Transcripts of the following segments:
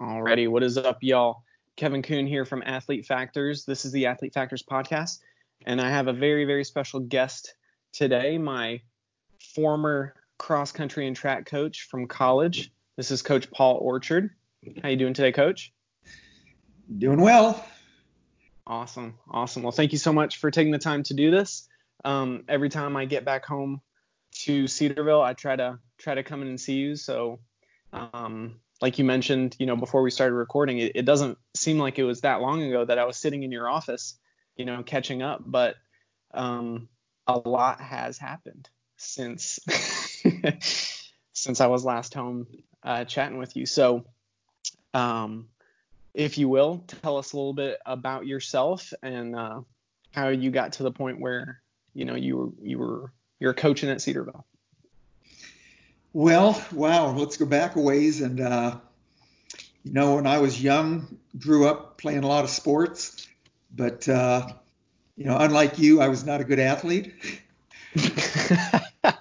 Alrighty, what is up, y'all? Kevin Kuhn here from Athlete Factors. This is the Athlete Factors podcast, and I have a very, very special guest today. My former cross country and track coach from college. This is Coach Paul Orchard. How you doing today, Coach? Doing well. Awesome, awesome. Well, thank you so much for taking the time to do this. Um, every time I get back home to Cedarville, I try to try to come in and see you. So um, like you mentioned, you know, before we started recording, it, it, doesn't seem like it was that long ago that I was sitting in your office, you know, catching up. But um, a lot has happened since since I was last home uh, chatting with you. So, um, if you will, tell us a little bit about yourself and uh, how you got to the point where you know you were you were you're coaching at Cedarville. Well, wow, let's go back a ways. And, uh, you know, when I was young, grew up playing a lot of sports, but, uh, you know, unlike you, I was not a good athlete. I,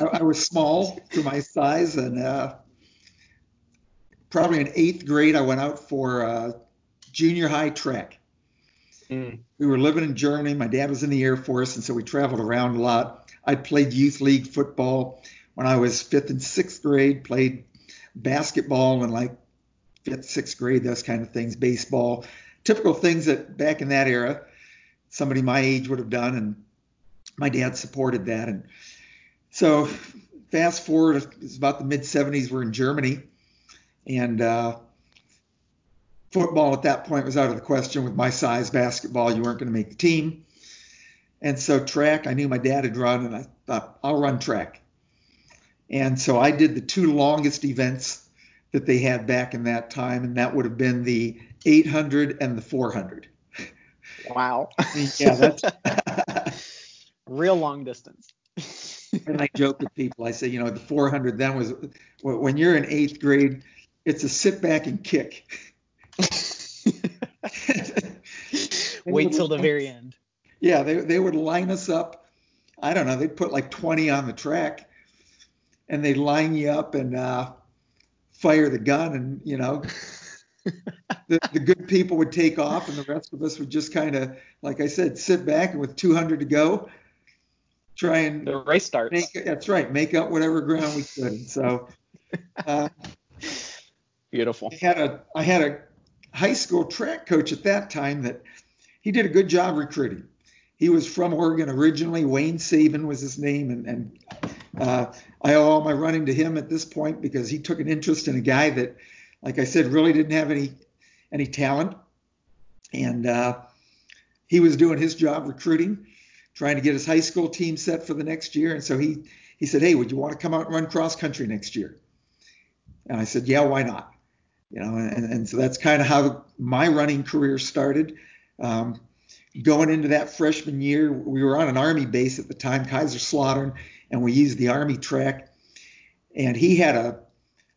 I, was small for my size, and uh, probably in eighth grade, I went out for uh, junior high track. Mm. We were living in Germany. My dad was in the Air Force, and so we traveled around a lot. I played youth league football when I was fifth and sixth grade, played basketball in like fifth, sixth grade, those kind of things, baseball, typical things that back in that era somebody my age would have done. And my dad supported that. And so fast forward, it's about the mid 70s, we're in Germany. And uh, football at that point was out of the question with my size. Basketball, you weren't going to make the team. And so track, I knew my dad had run, and I thought I'll run track. And so I did the two longest events that they had back in that time, and that would have been the 800 and the 400. Wow. yeah, that's real long distance. and I joke with people. I say, you know, the 400 then was when you're in eighth grade, it's a sit back and kick. Wait till the very end yeah, they they would line us up. I don't know, they'd put like 20 on the track, and they'd line you up and uh, fire the gun, and you know, the, the good people would take off, and the rest of us would just kind of, like I said, sit back and with 200 to go, try and the race starts. Make, that's right, make up whatever ground we could. So, uh, beautiful. I had a I had a high school track coach at that time that he did a good job recruiting he was from Oregon originally. Wayne Saban was his name, and, and uh, I owe all my running to him at this point because he took an interest in a guy that, like I said, really didn't have any any talent, and uh, he was doing his job recruiting, trying to get his high school team set for the next year. And so he he said, "Hey, would you want to come out and run cross country next year?" And I said, "Yeah, why not?" You know, and, and so that's kind of how my running career started. Um, going into that freshman year, we were on an Army base at the time, Kaiser Kaiserslautern, and we used the Army track. And he had a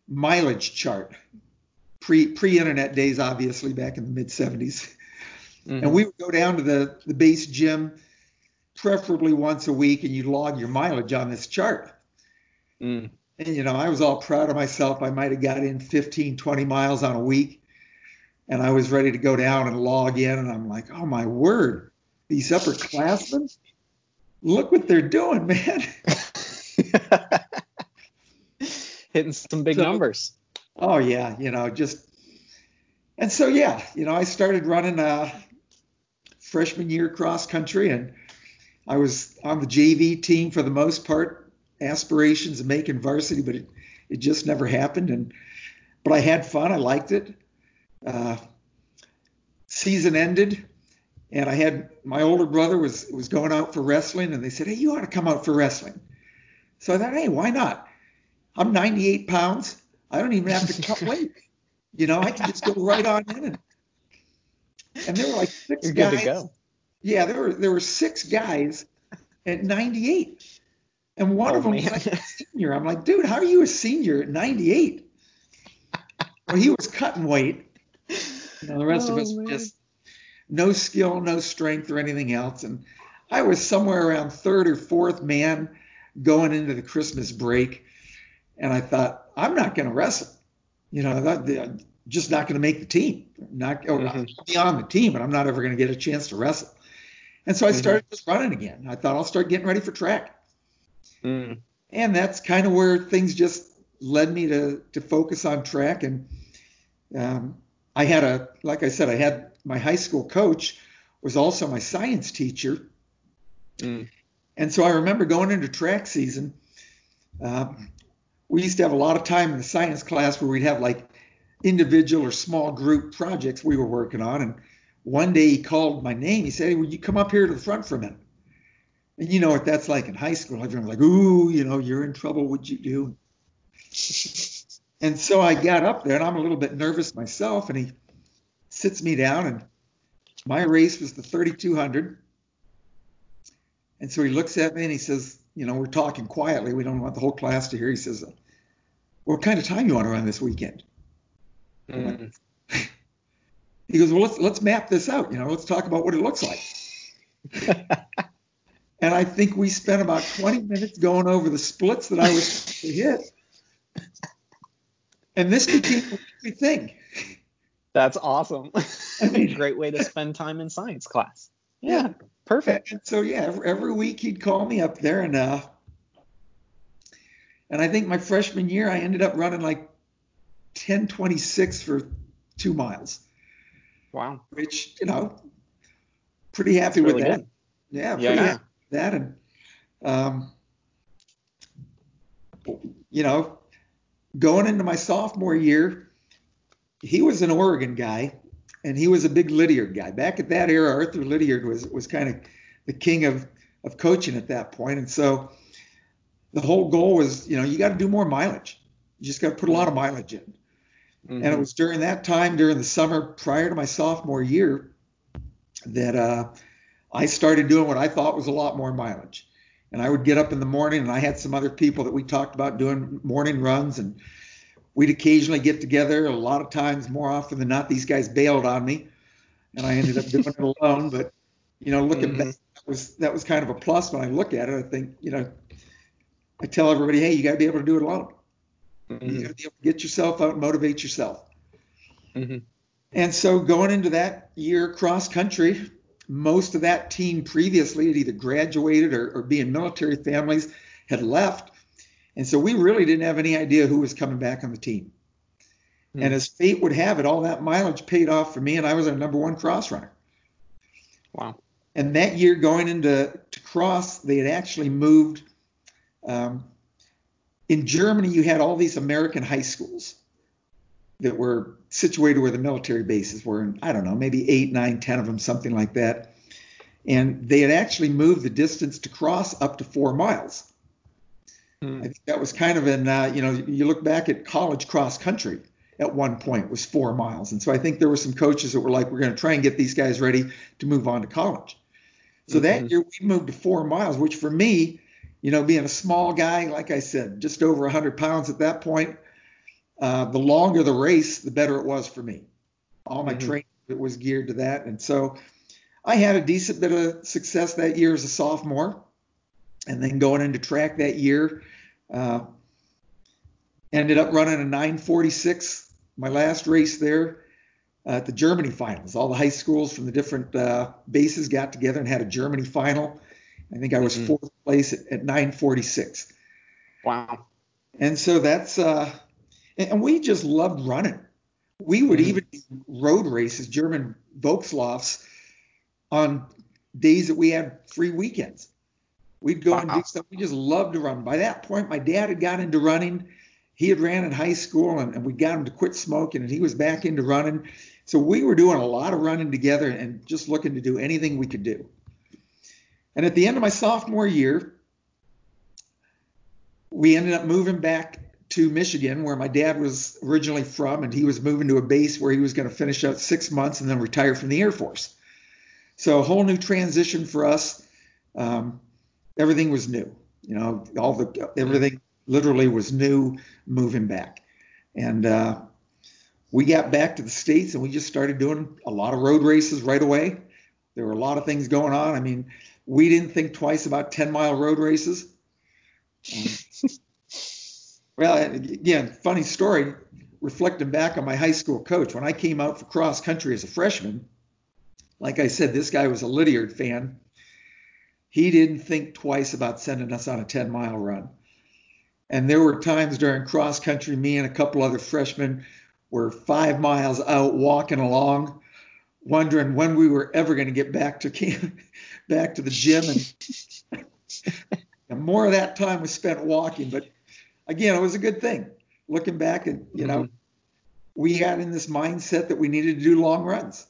mileage chart, pre pre internet days, obviously back in the mid 70s. Mm-hmm. And we would go down to the the base gym, preferably once a week, and you log your mileage on this chart. Mm. And you know, I was all proud of myself. I might have got in 15, 20 miles on a week and I was ready to go down and log in, and I'm like, oh my word, these upperclassmen, look what they're doing, man. Hitting some big so, numbers. Oh yeah, you know, just and so yeah, you know, I started running uh, freshman year cross country, and I was on the JV team for the most part. Aspirations of making varsity, but it, it just never happened. And but I had fun. I liked it uh, season ended, and I had my older brother was was going out for wrestling, and they said, "Hey, you ought to come out for wrestling." So I thought, "Hey, why not? I'm 98 pounds. I don't even have to cut weight. You know, I can just go right on in." And, and there were like 6 You're guys. Good to go. Yeah, there were there were six guys at 98, and one oh, of them man. was like a senior. I'm like, dude, how are you a senior at 98? well, he was cutting weight, you know, the rest oh, of us man. just no skill, no strength, or anything else. And I was somewhere around third or fourth man going into the Christmas break, and I thought I'm not going to wrestle. you know, that, just not going to make the team. Not or mm-hmm. be on the team, and I'm not ever going to get a chance to wrestle. And so I mm-hmm. started mm-hmm. just running again. I thought I'll start getting ready for track. Mm. And that's kind of where things just led me to to focus on track. And um, I had a, like I said, I had my high school coach was also my science teacher. Mm. And so I remember going into track season. Um, we used to have a lot of time in the science class where we'd have like individual or small group projects we were working on. And one day he called my name. He said, hey, Would you come up here to the front for a minute? And you know what that's like in high school. Everyone's like, Ooh, you know, you're in trouble. What'd you do? And so I got up there and I'm a little bit nervous myself. And he sits me down and my race was the 3200. And so he looks at me and he says, you know, we're talking quietly. We don't want the whole class to hear. He says, what kind of time you want to run this weekend? Mm. He goes, well, let's let's map this out. You know, let's talk about what it looks like. and I think we spent about 20 minutes going over the splits that I was to hit. And this became a thing. That's awesome. I mean, Great way to spend time in science class. Yeah, yeah. perfect. And so yeah, every, every, week he'd call me up there, and uh, and I think my freshman year I ended up running like 10:26 for two miles. Wow. Which you know, pretty happy with that. Good. Yeah, pretty yeah. happy with that, and um, you know, going into my sophomore year he was an Oregon guy, and he was a big Lydiard guy. Back at that era, Arthur Lydiard was was kind of the king of of coaching at that point, and so the whole goal was, you know, you got to do more mileage. You just got to put a lot of mileage in. Mm-hmm. And it was during that time, during the summer prior to my sophomore year, that uh, I started doing what I thought was a lot more mileage. And I would get up in the morning, and I had some other people that we talked about doing morning runs, and we'd occasionally get together. A lot of times, more often than not, these guys bailed on me, and I ended up doing it alone. But you know, looking mm-hmm. back, that was that was kind of a plus when I look at it. I think you know, I tell everybody, hey, you got to be able to do it alone. Mm-hmm. You got to be able to get yourself out and motivate yourself. Mm-hmm. And so going into that year cross country, most of that team previously had either graduated or, or being military families had left. And so we really didn't have any idea who was coming back on the team. Hmm. And as fate would have it, all that mileage paid off for me, and I was our number one cross runner. Wow. And that year going into to cross, they had actually moved. Um, in Germany, you had all these American high schools that were situated where the military bases were, and I don't know, maybe eight, nine, ten of them, something like that. And they had actually moved the distance to cross up to four miles. Hmm. I think that was kind of in, uh, you know, you look back at college cross country at one point was four miles. And so I think there were some coaches that were like, we're going to try and get these guys ready to move on to college. So mm-hmm. that year we moved to four miles, which for me, you know, being a small guy, like I said, just over 100 pounds at that point, uh, the longer the race, the better it was for me. All my mm-hmm. training was geared to that. And so I had a decent bit of success that year as a sophomore. And then going into track that year, uh, ended up running a 946, my last race there at the Germany finals. All the high schools from the different uh, bases got together and had a Germany final. I think I was mm-hmm. fourth place at, at 946. Wow. And so that's, uh, and we just loved running. We would mm-hmm. even road races, German Volkslauffs, on days that we had free weekends. We'd go wow. and do stuff. We just loved to run. By that point, my dad had got into running. He had ran in high school, and, and we got him to quit smoking, and he was back into running. So we were doing a lot of running together and just looking to do anything we could do. And at the end of my sophomore year, we ended up moving back to Michigan, where my dad was originally from, and he was moving to a base where he was going to finish out six months and then retire from the Air Force. So a whole new transition for us. Um, everything was new. You know, all the everything literally was new moving back. And uh, we got back to the states and we just started doing a lot of road races right away. There were a lot of things going on. I mean, we didn't think twice about 10 mile road races. Um, well, again, funny story. reflecting back on my high school coach, when I came out for cross country as a freshman, like I said, this guy was a Lydiard fan. He didn't think twice about sending us on a 10 mile run. And there were times during cross country, me and a couple other freshmen were five miles out walking along, wondering when we were ever going to get back to camp, back to the gym. And, and more of that time was spent walking. But again, it was a good thing. Looking back, and you know, mm-hmm. we had in this mindset that we needed to do long runs.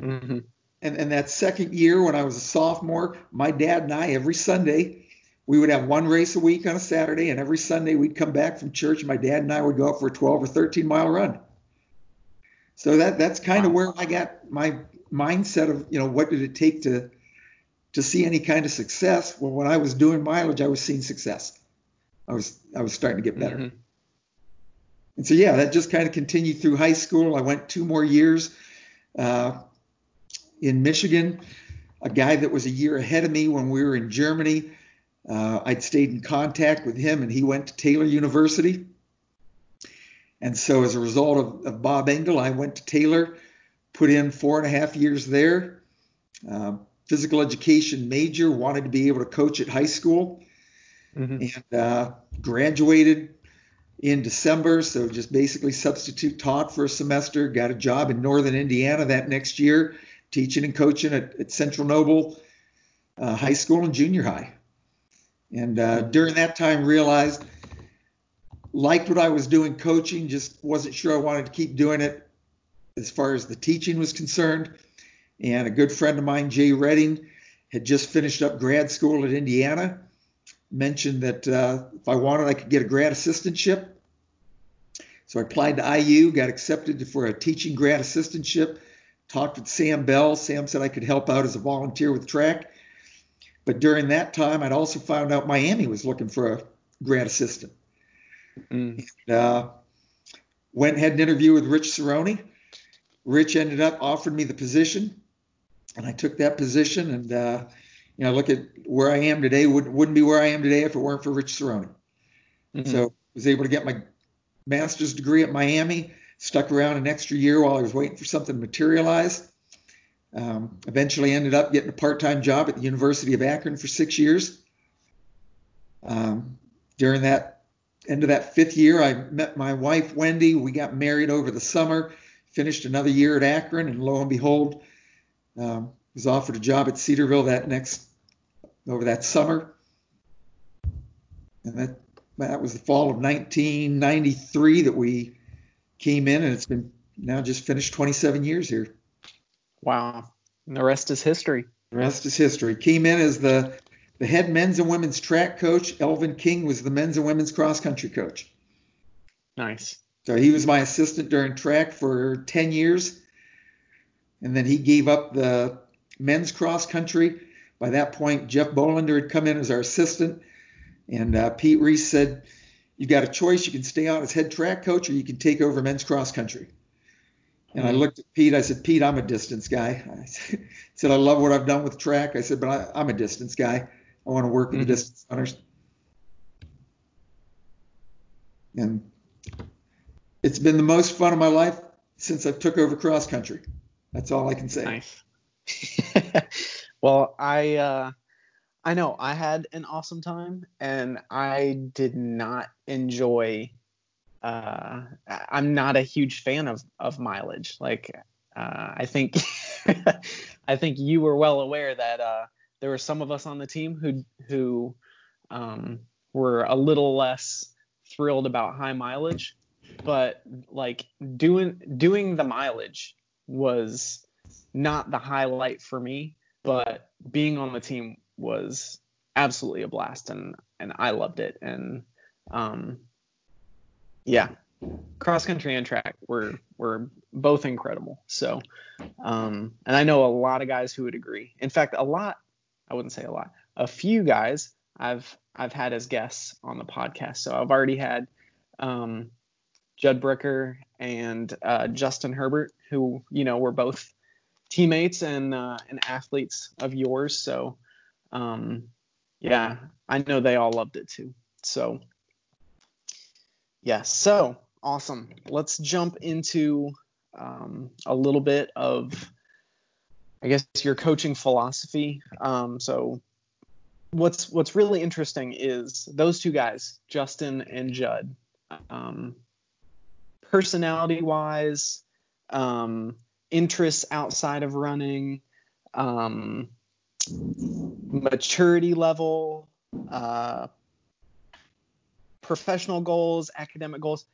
Mm-hmm. And, and that second year, when I was a sophomore, my dad and I every Sunday we would have one race a week on a Saturday, and every Sunday we'd come back from church. My dad and I would go out for a 12 or 13 mile run. So that that's kind of where I got my mindset of you know what did it take to to see any kind of success. Well, when I was doing mileage, I was seeing success. I was I was starting to get better. Mm-hmm. And so yeah, that just kind of continued through high school. I went two more years uh, in Michigan. A guy that was a year ahead of me when we were in Germany. Uh, I'd stayed in contact with him, and he went to Taylor University. And so, as a result of, of Bob Engel, I went to Taylor, put in four and a half years there. Uh, physical education major, wanted to be able to coach at high school, mm-hmm. and uh, graduated in December. So just basically substitute taught for a semester. Got a job in Northern Indiana that next year, teaching and coaching at, at Central Noble uh, High School and Junior High. And uh, during that time, realized liked what I was doing coaching, just wasn't sure I wanted to keep doing it as far as the teaching was concerned. And a good friend of mine, Jay Redding, had just finished up grad school at Indiana mentioned that uh, if I wanted, I could get a grad assistantship. So I applied to IU, got accepted for a teaching grad assistantship. Talked with Sam Bell. Sam said I could help out as a volunteer with track. But during that time, I'd also found out Miami was looking for a grad assistant. Mm. And, uh, went and had an interview with Rich Cerrone. Rich ended up offering me the position, and I took that position. And uh, you know, look at where I am today. Wouldn't wouldn't be where I am today if it weren't for Rich Cerrone. Mm-hmm. So I was able to get my master's degree at Miami. Stuck around an extra year while I was waiting for something to materialize. Um, eventually ended up getting a part-time job at the University of Akron for six years. Um, during that end of that fifth year, I met my wife Wendy. We got married over the summer. Finished another year at Akron, and lo and behold, um, was offered a job at Cedarville that next over that summer. And that that was the fall of 1993 that we came in, and it's been now just finished 27 years here. Wow. And the rest is history. The rest is history. Came in as the the head men's and women's track coach. Elvin King was the men's and women's cross country coach. Nice. So he was my assistant during track for 10 years. And then he gave up the men's cross country by that point, Jeff Bolander had come in as our assistant, and uh, Pete Reese said, "You've got a choice. You can stay on as head track coach, or you can take over men's cross country." And I hmm. looked at Pete. I said, "Pete, I'm a distance guy." I said, "I love what I've done with track." I said, "But I, am a distance guy. I want to work mm-hmm. the distance runners." And it's been the most fun of my life since I took over cross country. That's all I can say. Nice. Well, I uh, I know I had an awesome time, and I did not enjoy. Uh, I'm not a huge fan of of mileage. Like, uh, I think I think you were well aware that uh, there were some of us on the team who who um, were a little less thrilled about high mileage, but like doing doing the mileage was not the highlight for me but being on the team was absolutely a blast and and I loved it. And um yeah cross country and track were were both incredible. So um and I know a lot of guys who would agree. In fact a lot I wouldn't say a lot a few guys I've I've had as guests on the podcast. So I've already had um Judd Bricker and uh, Justin Herbert who you know were both teammates and uh, and athletes of yours. So um, yeah, I know they all loved it too. So yeah, so awesome. Let's jump into um, a little bit of, I guess, your coaching philosophy. Um, so, what's what's really interesting is those two guys, Justin and Judd. Um, personality wise, um, interests outside of running, um, maturity level, uh, professional goals, academic goals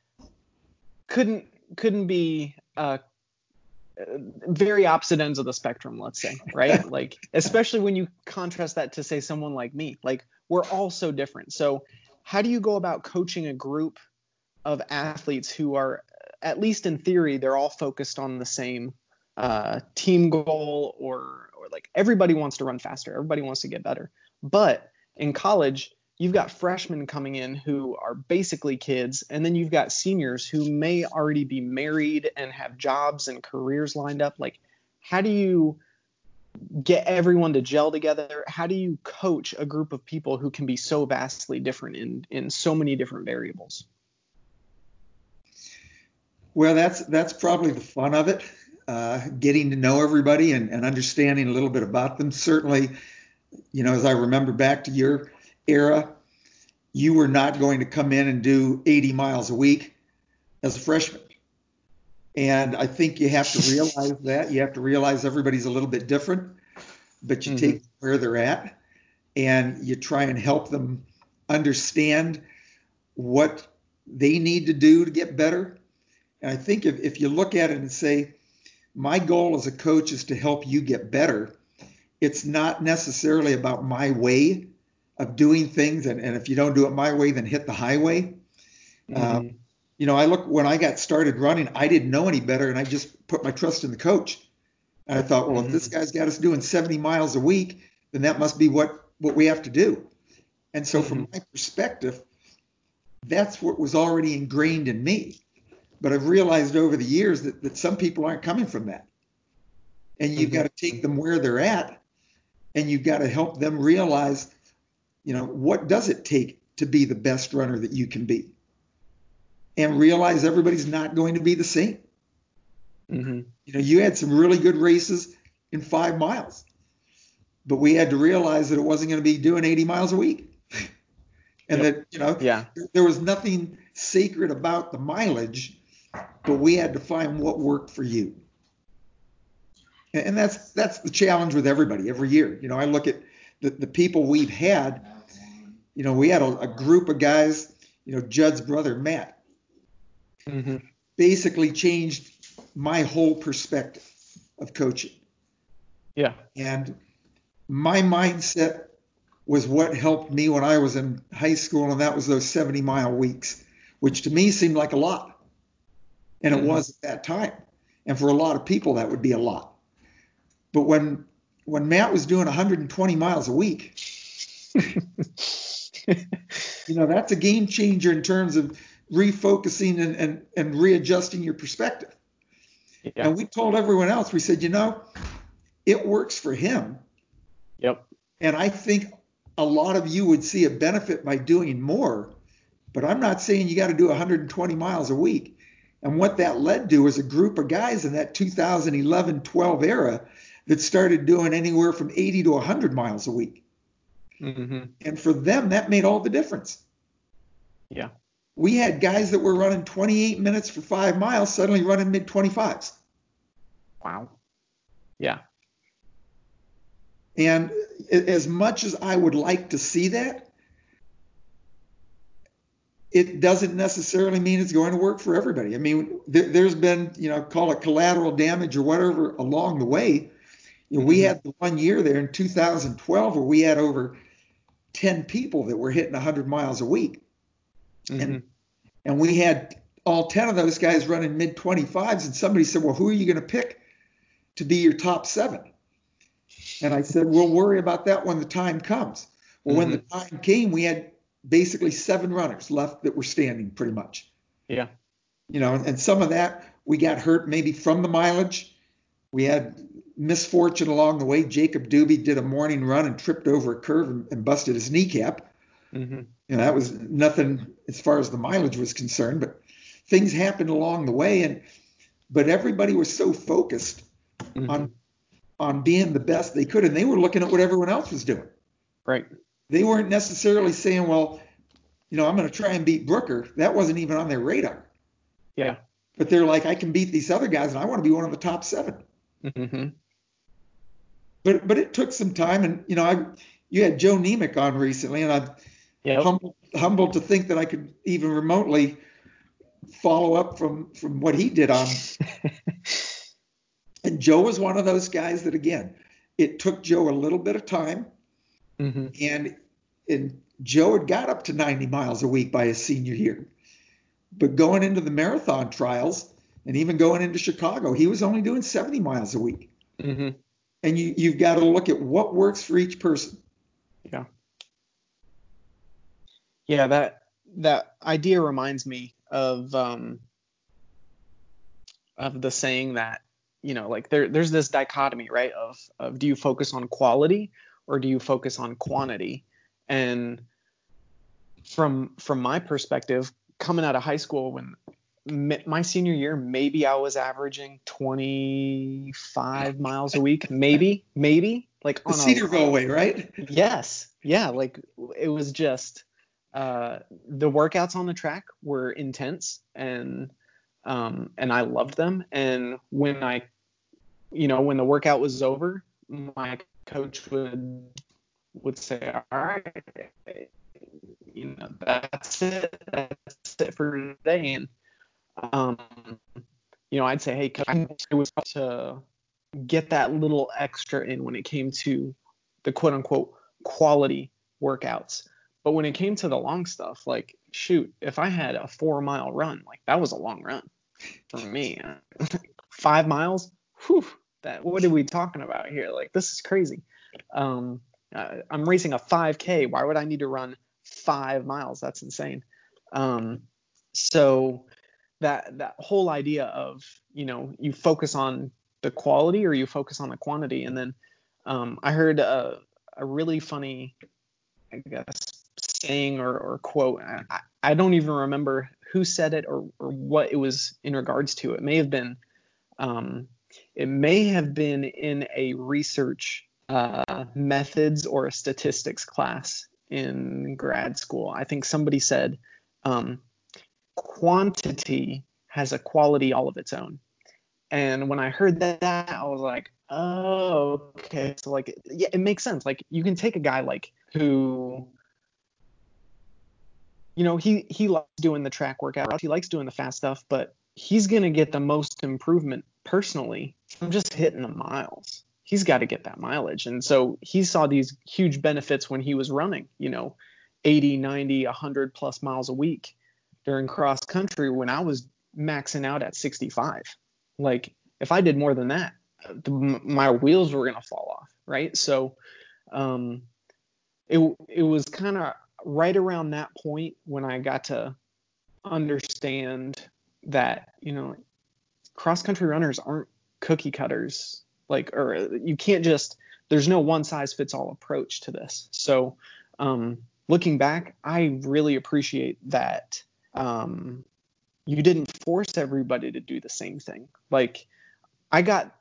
couldn't couldn't be uh, very opposite ends of the spectrum, let's say, right? like especially when you contrast that to say someone like me. Like we're all so different. So how do you go about coaching a group of athletes who are at least in theory they're all focused on the same uh, team goal or or like everybody wants to run faster, everybody wants to get better. But in college, you've got freshmen coming in who are basically kids, and then you've got seniors who may already be married and have jobs and careers lined up. Like, how do you get everyone to gel together? How do you coach a group of people who can be so vastly different in in so many different variables? Well, that's that's probably the fun of it, uh, getting to know everybody and, and understanding a little bit about them. Certainly, you know, as I remember back to your era, you were not going to come in and do 80 miles a week as a freshman. And I think you have to realize that. You have to realize everybody's a little bit different, but you mm-hmm. take where they're at and you try and help them understand what they need to do to get better. And I think if, if you look at it and say, my goal as a coach is to help you get better, it's not necessarily about my way of doing things. And, and if you don't do it my way, then hit the highway. Mm-hmm. Um, you know, I look when I got started running, I didn't know any better, and I just put my trust in the coach. And I thought, well, mm-hmm. if this mm-hmm. guy's got us doing 70 miles a week, then that must be what what we have to do. And so, mm-hmm. from my perspective, that's what was already ingrained in me. But I've realized over the years that, that some people aren't coming from that. And you've mm-hmm. got to take them where they're at, and you've got to help them realize you know, what does it take to be the best runner that you can be? And realize everybody's not going to be the same. Mm-hmm. You know, you had some really good races in five miles, but we had to realize that it wasn't going to be doing 80 miles a week. and yep. that, you know, yeah. there was nothing sacred about the mileage, but we had to find what worked for you. And that's that's the challenge with everybody every year. You know, I look at the, the people we've had you know, we had a, a group of guys, you know, Judd's brother, Matt, mm-hmm. basically changed my whole perspective of coaching. Yeah. And my mindset was what helped me when I was in high school, and that was those 70 mile weeks, which to me seemed like a lot. And it mm-hmm. was at that time. And for a lot of people, that would be a lot. But when when Matt was doing 120 miles a week, you know, that's a game changer in terms of refocusing and, and, and readjusting your perspective. Yeah. And we told everyone else, we said, you know, it works for him. Yep. And I think a lot of you would see a benefit by doing more, but I'm not saying you got to do 120 miles a week. And what that led to was a group of guys in that 2011 12 era that started doing anywhere from 80 to 100 miles a week. Mm-hmm. And for them, that made all the difference. Yeah. We had guys that were running 28 minutes for five miles suddenly running mid 25s. Wow. Yeah. And as much as I would like to see that, it doesn't necessarily mean it's going to work for everybody. I mean, there, has been, you know, call it collateral damage or whatever along the way. You know, we mm-hmm. had the one year there in 2012 where we had over 10 people that were hitting 100 miles a week. Mm-hmm. And, and we had all 10 of those guys running mid 25s. And somebody said, Well, who are you going to pick to be your top seven? And I said, We'll worry about that when the time comes. Well, mm-hmm. when the mm-hmm. time came, we had basically seven runners left that were standing pretty much. Yeah. You know, and some of that we got hurt maybe from the mileage. We had misfortune along the way. Jacob Doobie did a morning run and tripped over a curve and, and busted his kneecap. Mm-hmm. And that was nothing as far as the mileage was concerned. But things happened along the way, and but everybody was so focused Mhm. on on being the best they could, and they were looking at what everyone else was doing. right. They weren't necessarily saying, well, you know, I'm going to try and beat Brooker. That wasn't even on their radar. Yeah. But they're like, I can beat these other guys, and I want to be one of the top seven. hmm But but it took some time, and you know, I you had Joe Nemec on recently, and I'm Yep. humbled, humbled to think that I could even remotely follow up from from what he did on. And Joe was one of those guys that again, it took Joe a little bit of time, hmm and and Joe had got up to 90 miles a week by his senior year. But going into the marathon trials and even going into Chicago, he was only doing 70 miles a week. hmm And you you've got to look at what works for each person. Yeah. Yeah, that that idea reminds me of um of the saying that you know like there there's this dichotomy right of of do you focus on quality or do you focus on quantity and from from my perspective coming out of high school when my senior year maybe I was averaging 25 miles a week maybe maybe like The on a Cedarville way, right? Yes. Yeah. Like it was just uh, the workouts on the track were intense and um, and I loved them. And when I, you know, when the workout was over, my coach would would say, "All right, you know, that's it. That's it for today." And um, you know, I'd say, "Hey, coach, it was to get that little extra in when it came to the quote unquote quality workouts. But when it came to the long stuff, like shoot, if I had a four mile run, like that was a long run for me. Five miles, whew, that what are we talking about here? Like this is crazy. Um, uh, I'm racing a 5K. Why would I need to run five miles? That's insane. Um, so that that whole idea of you know you focus on the quality or you focus on the quantity, and then um, I heard a, a really funny, I guess, saying or, or quote. I, I don't even remember who said it or, or what it was in regards to. It may have been, um, it may have been in a research uh, methods or a statistics class in grad school. I think somebody said um, quantity has a quality all of its own. And when I heard that, I was like, oh, okay. So like, yeah, it makes sense. Like you can take a guy like who, you know, he he likes doing the track workout, he likes doing the fast stuff, but he's gonna get the most improvement personally from just hitting the miles. He's got to get that mileage, and so he saw these huge benefits when he was running. You know, 80, 90, 100 plus miles a week during cross country when I was maxing out at 65. Like if I did more than that, the, my wheels were gonna fall off, right? So, um, it it was kind of right around that point when I got to understand that you know cross country runners aren't cookie cutters like or you can't just there's no one size fits all approach to this. So um, looking back i really appreciate that um, you didn't force everybody to do the same thing. Like i got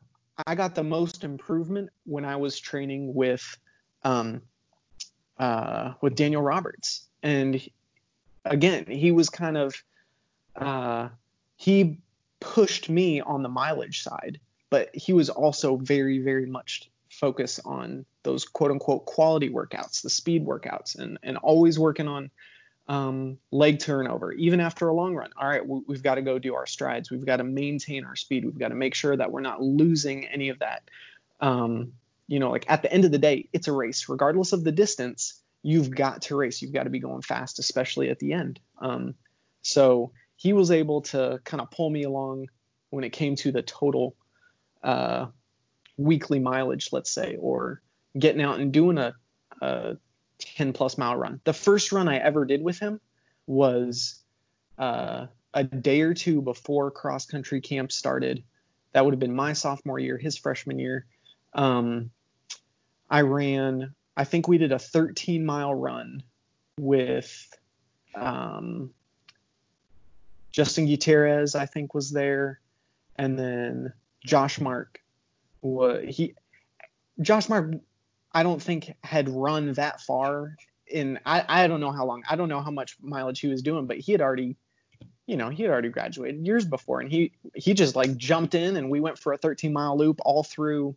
i got the most improvement when i was training with um, uh, with daniel roberts. And again he was kind of uh, he pushed me on the mileage side, but he was also very, very much focused on those quote unquote quality workouts, the speed workouts, and and always working on um, leg turnover, even after a long run. All right, we, we've got to go do our strides. We've got to maintain our speed. We've got to make sure that we're not losing any of that. Um, you know, like at the end of the day, it's a race, regardless of the distance. You've got to race. You've got to be going fast, especially at the end. Um, so he was able to kind of pull me along when it came to the total uh, weekly mileage, let's say, or getting out and doing a, a 10 plus mile run. The first run I ever did with him was uh, a day or two before cross country camp started. That would have been my sophomore year, his freshman year. Um, I ran, I think we did a 13 mile run with um, Justin Gutierrez, I think, was there, and then Josh Mark. He Josh Mark, I don't think had run that far in I, I don't know how long I don't know how much mileage he was doing, but he had already you know, he had already graduated years before, and he he just like jumped in, and we went for a 13 mile loop all through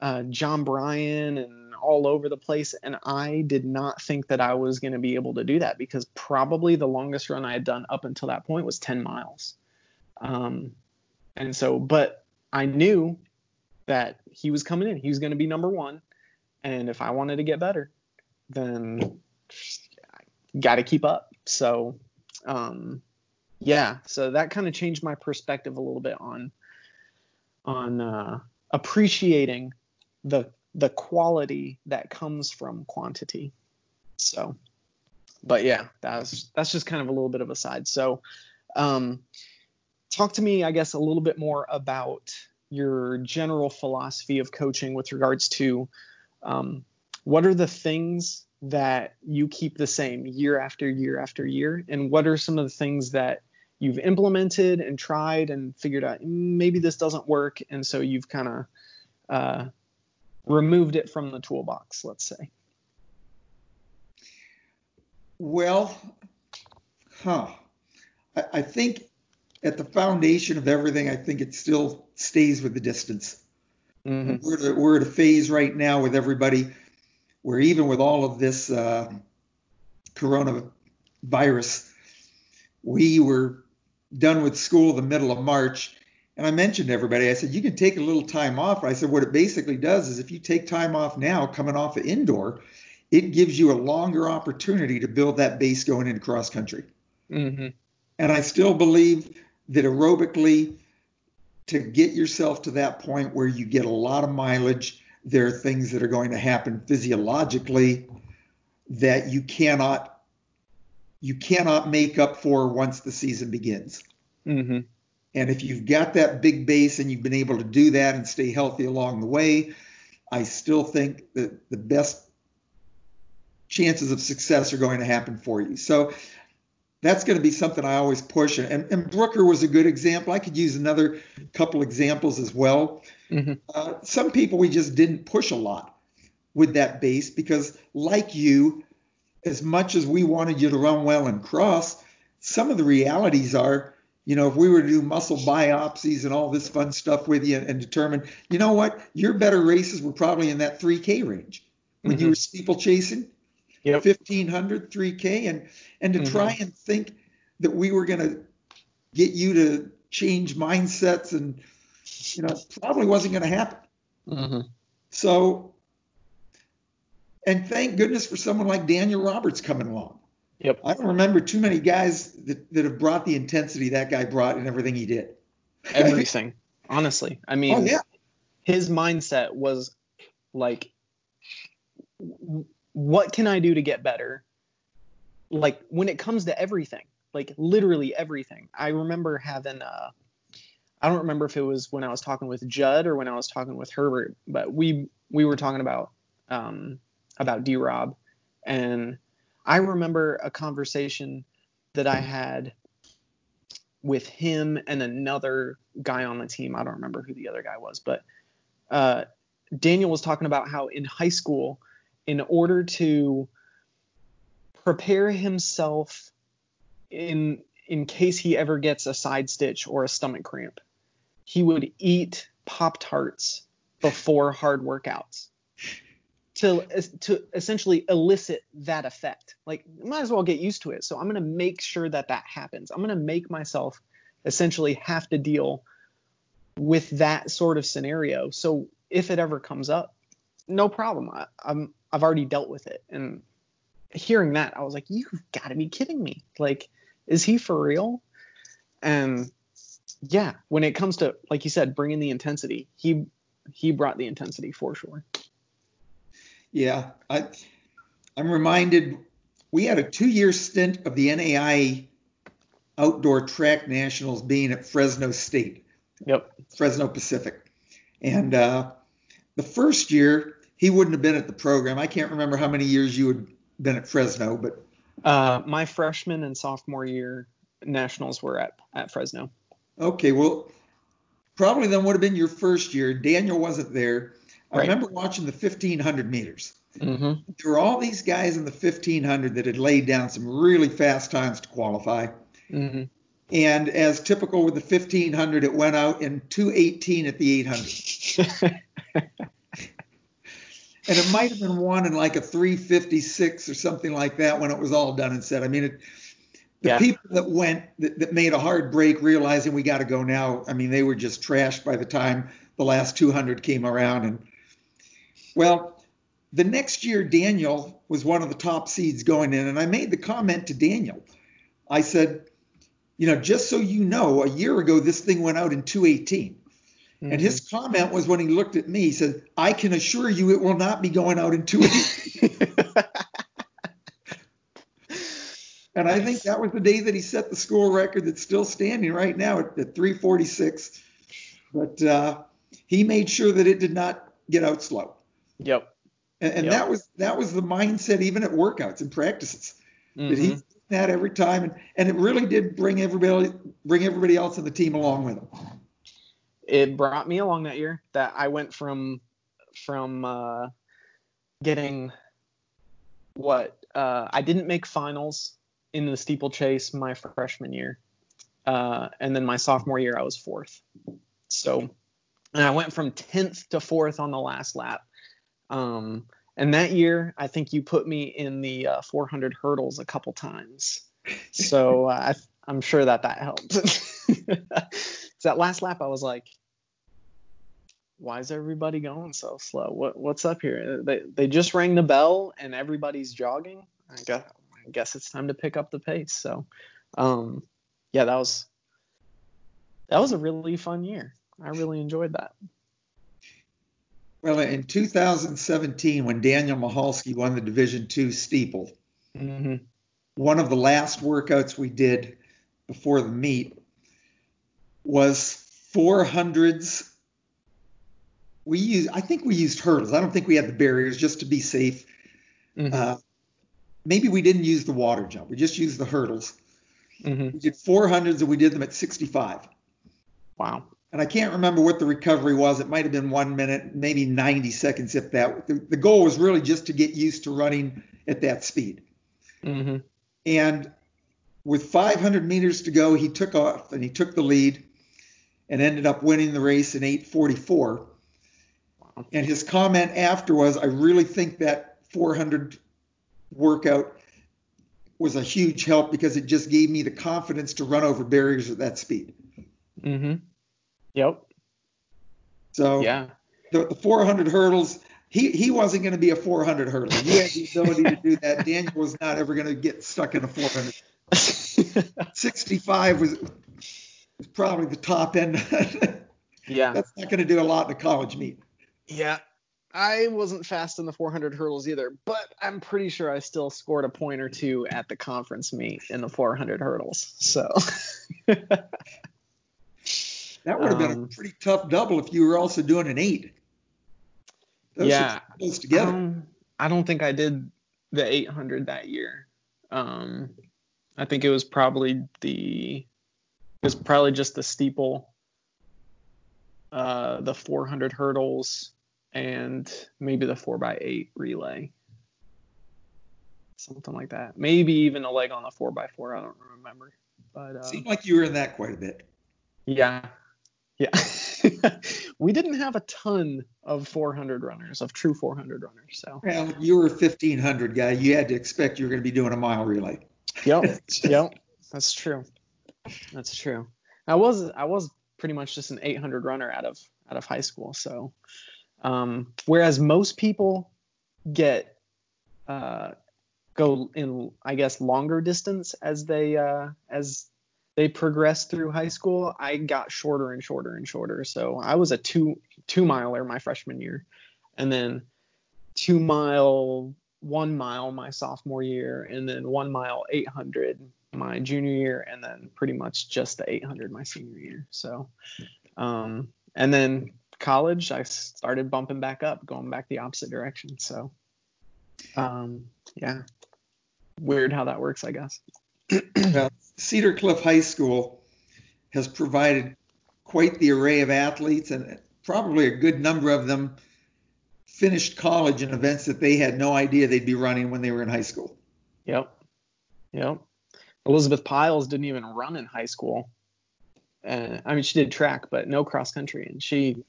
uh, John Bryan and all over the place. And I did not think that I was going to be able to do that because probably the longest run I had done up until that point was 10 miles. Um, and so, but I knew that he was coming in. He was going to be number one, and if I wanted to get better, then I got to keep up. So. Um, yeah, so that kind of changed my perspective a little bit on on uh, appreciating the the quality that comes from quantity. So, but yeah, that's that's just kind of a little bit of a side. So, um, talk to me, I guess, a little bit more about your general philosophy of coaching with regards to um, what are the things that you keep the same year after year after year, and what are some of the things that you've implemented and tried and figured out mm, maybe this doesn't work, and so you've kind of uh, removed it from the toolbox, let's say. Well, huh. I, I think at the foundation of everything, I think it still stays with the distance. Mm-hmm. We're, at a, we're at a phase right now with everybody where even with all of this uh, coronavirus, we were done with school the middle of March. And I mentioned to everybody, I said, you can take a little time off. I said, what it basically does is if you take time off now, coming off of indoor, it gives you a longer opportunity to build that base going into cross country. Mm-hmm. And I still believe that aerobically, to get yourself to that point where you get a lot of mileage, there are things that are going to happen physiologically that you cannot you cannot make up for once the season begins. Mm-hmm. And if you've got that big base and you've been able to do that and stay healthy along the way, I still think that the best chances of success are going to happen for you. So that's going to be something I always push. And, and Brooker was a good example. I could use another couple examples as well. Mm-hmm. Uh, some people we just didn't push a lot with that base because, like you, as much as we wanted you to run well and cross, some of the realities are, you know, if we were to do muscle biopsies and all this fun stuff with you and, and determine, you know what, your better races were probably in that 3K range when mm-hmm. you were steeplechasing, yep. 1500, 3K, and and to mm-hmm. try and think that we were going to get you to change mindsets and you know probably wasn't going to happen. Mm-hmm. So and thank goodness for someone like Daniel Roberts coming along. Yep. I don't remember too many guys that, that have brought the intensity that guy brought in everything he did. Everything. honestly. I mean, oh, yeah. his mindset was like, what can I do to get better? Like when it comes to everything, like literally everything. I remember having, uh, I don't remember if it was when I was talking with Judd or when I was talking with Herbert, but we we were talking about um, about D Rob. And I remember a conversation that I had with him and another guy on the team. I don't remember who the other guy was, but uh, Daniel was talking about how in high school, in order to prepare himself in in case he ever gets a side stitch or a stomach cramp, he would eat Pop Tarts before hard workouts to to essentially elicit that effect. Like, might as well get used to it. So I'm going to make sure that that happens. I'm going to make myself essentially have to deal with that sort of scenario. So if it ever comes up, no problem. I, I'm I've already dealt with it. And hearing that, I was like, you've got to be kidding me. Like, is he for real? And yeah, when it comes to like you said, bringing the intensity, he he brought the intensity for sure. Yeah, I, I'm reminded we had a two-year stint of the NAIA outdoor track nationals being at Fresno State. Yep. Fresno Pacific, and uh, the first year he wouldn't have been at the program. I can't remember how many years you had been at Fresno, but uh, my freshman and sophomore year, nationals were at at Fresno. Okay, well, probably then would have been your first year. Daniel wasn't there. I Right. remember watching the 1500 meters. hmm There were all these guys in the 1500 that had laid down some really fast times to qualify. hmm And as typical with the 1500, it went out in 218 at the 800. And it might have been won in like a 356 or something like that when it was all done and said. I mean, it, the Yeah. people that went, that, that made a hard break, realizing we got to go now, I mean, they were just trashed by the time the last 200 came around. And well, the next year, Daniel was one of the top seeds going in. And I made the comment to Daniel. I said, you know, just so you know, a year ago, this thing went out in 218. And his comment was when he looked at me, he said, I can assure you it will not be going out in 218. And I think that was the day that he set the school record that's still standing right now at, at 346. But uh, he made sure that it did not get out slow. yep. And, and Yep. that was that was the mindset even at workouts and practices that he Mhm. did that every time, and, and it really did bring everybody bring everybody else on the team along with him. It brought me along that year. That I went from from uh, getting what uh, I didn't make finals in the steeplechase my freshman year, uh, and then my sophomore year I was fourth. So, and I went from tenth to fourth on the last lap. Um, and that year, I think you put me in the uh, 400 hurdles a couple times. So uh, I, I'm sure that that helped. so that last lap, I was like, why is everybody going so slow? What what's up here? They they just rang the bell and everybody's jogging. I guess I guess it's time to pick up the pace. So, um, yeah, that was that was a really fun year. I really enjoyed that. Well, in 2017, when Daniel Mahalski won the Division two steeple, hmm one of the last workouts we did before the meet was 400s. We used, I think we used hurdles. I don't think we had the barriers just to be safe. hmm Uh, maybe we didn't use the water jump. We just used the hurdles. hmm We did 400s and we did them at 65. Wow. And I can't remember what the recovery was. It might have been one minute, maybe 90 seconds, if that. The, the goal was really just to get used to running at that speed. hmm And with 500 meters to go, he took off and he took the lead and ended up winning the race in 844. And his comment after was, I really think that 400 workout was a huge help because it just gave me the confidence to run over barriers at that speed. Mm-hmm. Yep. So Yeah. the, the 400 hurdles, he, he wasn't going to be a 400 hurdler. He had the ability to do that. Daniel was not ever going to get stuck in a 400. 65 was, was probably the top end. yeah. That's not going to do a lot in a college meet. Yeah. I wasn't fast in the 400 hurdles either, but I'm pretty sure I still scored a point or two at the conference meet in the 400 hurdles. So, That would have been a Um, pretty tough double if you were also doing an eight. Those yeah. are close together. Um, I don't think I did the 800 that year. Um, I think it was probably the it was probably just the steeple, uh, the 400 hurdles, and maybe the 4x8 relay. Something like that. Maybe even a leg on the 4x4. I don't remember. But uh, Seemed like you were in that quite a bit. yeah. Yeah. we didn't have a ton of 400 runners, of true 400 runners. So, Well, you were a 1500 guy. You had to expect you were going to be doing a mile relay. yep. yep. That's true. That's true. I was I was pretty much just an 800 runner out of out of high school. So, um, whereas most people get uh, go in, I guess, longer distance as they uh, as they progress through high school, I got shorter and shorter and shorter. So I was a two two miler my freshman year, and then two mile, one mile my sophomore year, and then one mile 800 my junior year, and then pretty much just the 800 my senior year. So, um, and then college, I started bumping back up, going back the opposite direction. So, um, yeah, weird how that works, I guess. Well, Cedar Cliff High School has provided quite the array of athletes, and probably a good number of them finished college in events that they had no idea they'd be running when they were in high school. Yep. Yep. Elizabeth Piles didn't even run in high school. Uh, I mean, she did track, but no cross country, and she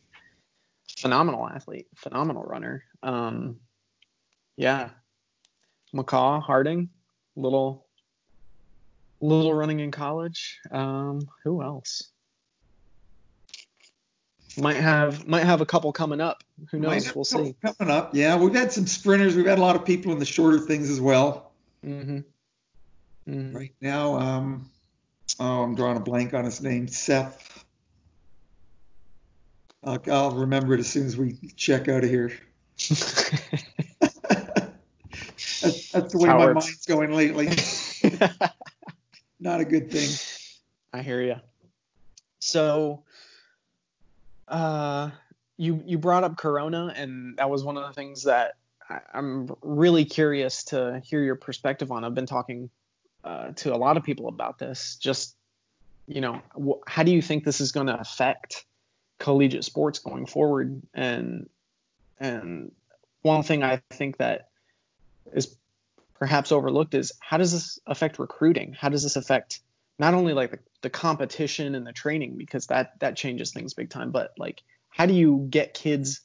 phenomenal athlete, phenomenal runner. Um, yeah, McCaw, Harding, little little running in college. Um, who else? Might have might have a couple coming up. Who knows? We'll see. Coming up, yeah. We've had some sprinters. We've had a lot of people in the shorter things as well. Mm-hmm. Mm-hmm. Right now, um, oh, I'm drawing a blank on his name. Seth. I'll, I'll remember it as soon as we check out of here. that's, that's, the way my mind's going lately. Not a good thing. I hear you. So, uh, you you brought up Corona, and that was one of the things that I, am really curious to hear your perspective on. I've been talking uh, to a lot of people about this. Just you know, wh- how do you think this is going to affect collegiate sports going forward? And and one thing I think that is perhaps overlooked is how does this affect recruiting? How does this affect not only like the, the competition and the training because that that changes things big time, but like how do you get kids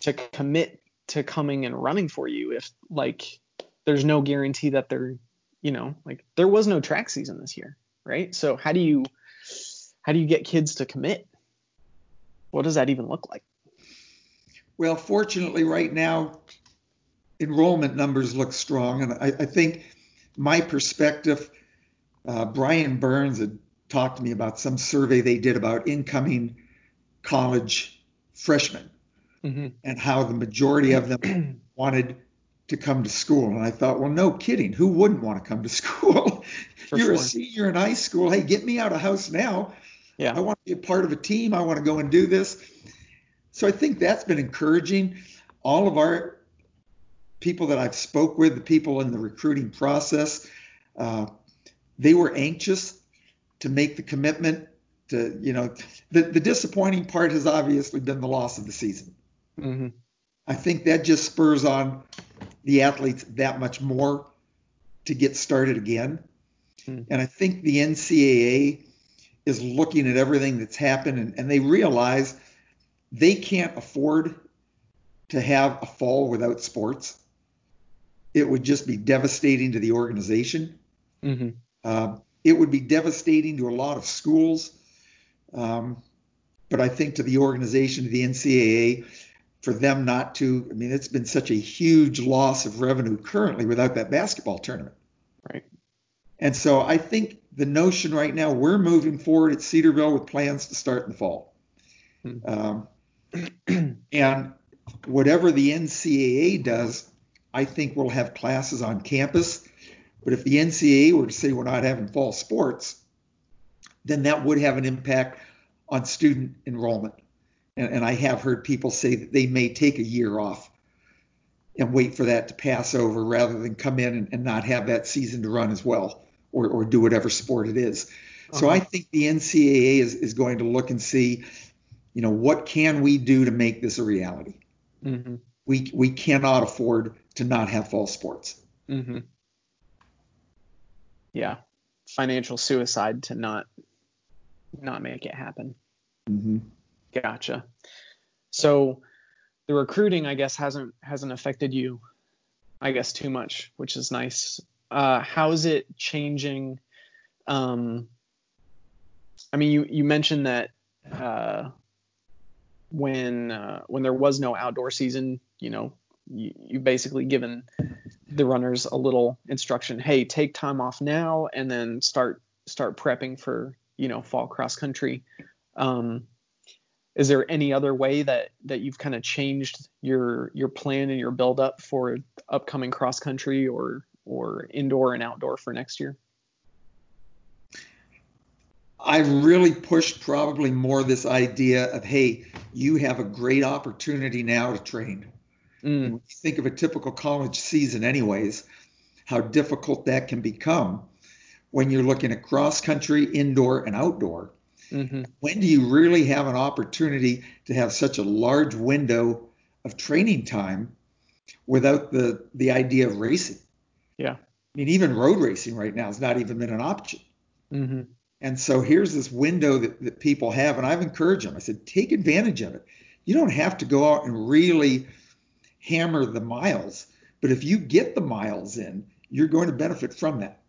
to commit to coming and running for you if like there's no guarantee that they're you know like there was no track season this year right? So how do you how do you get kids to commit? What does that even look like? Well fortunately right now enrollment numbers look strong and i, I think my perspective uh, brian burns had talked to me about some survey they did about incoming college freshmen mm-hmm. and how the majority of them wanted to come to school. And I thought, well, no kidding. Who wouldn't want to come to school? You're sure. a senior in high school. Hey, get me out of house now. Yeah. I want to be a part of a team. I want to go and do this. So I think that's been encouraging. All of our people that I've spoke with, the people in the recruiting process, uh, they were anxious to make the commitment to, you know, the, the disappointing part has obviously been the loss of the season. Mm-hmm. I think that just spurs on the athletes that much more to get started again. Mm-hmm. And I think the NCAA is looking at everything that's happened and, and, they realize they can't afford to have a fall without sports. It would just be devastating to the organization. Mm-hmm. Uh, it would be devastating to a lot of schools. Um, but I think to the organization, to the NCAA, for them not to, I mean, it's been such a huge loss of revenue currently without that basketball tournament. Right. And so I think the notion right now, we're moving forward at Cedarville with plans to start in the fall. Hmm. Um, and whatever the NCAA does, I think we'll have classes on campus. But if the NCAA were to say we're not having fall sports, then that would have an impact on student enrollment. And, and I have heard people say that they may take a year off and wait for that to pass over rather than come in and, and not have that season to run as well or, or do whatever sport it is. Uh-huh. So I think the NCAA is, is going to look and see, you know, what can we do to make this a reality? Mm-hmm. We, we cannot afford to not have fall sports. Mm-hmm. Yeah. Financial suicide to not not make it happen. Mm-hmm. Gotcha. So the recruiting, I guess, hasn't hasn't affected you, I guess, too much, which is nice. Uh, how is it changing? Um, I mean, you you mentioned that uh, when uh, when there was no outdoor season, you know, you, you basically given the runners a little instruction. Hey, take time off now, and then start start prepping for you know fall cross country. Um, is there any other way that that you've kind of changed your your plan and your build up for upcoming cross country or or indoor and outdoor for next year? I've really pushed probably more this idea of hey, you have a great opportunity now to train. Mm. think of a typical college season, anyways, how difficult that can become when you're looking at cross country, indoor, and outdoor. Mm-hmm. When do you really have an opportunity to have such a large window of training time without the the idea of racing? Yeah. I mean, even road racing right now has not even been an option. Mm-hmm. And so here's this window that, that people have, and I've encouraged them. I said, take advantage of it. You don't have to go out and really hammer the miles, but if you get the miles in, you're going to benefit from that.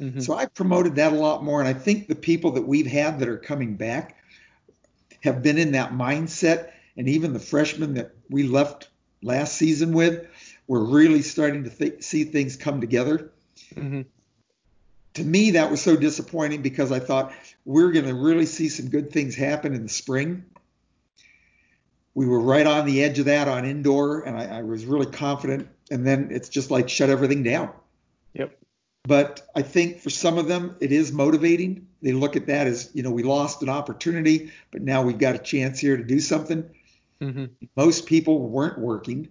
Mm-hmm. So I've promoted that a lot more, and I think the people that we've had that are coming back have been in that mindset, and even the freshmen that we left last season with, we're really starting to th- see things come together. Mm-hmm. To me, that was so disappointing because I thought we're going to really see some good things happen in the spring. We were right on the edge of that on indoor, and I, I was really confident. And then it's just like shut everything down. Yep. But I think for some of them, it is motivating. They look at that as, you know, we lost an opportunity, but now we've got a chance here to do something. Mm-hmm. Most people weren't working.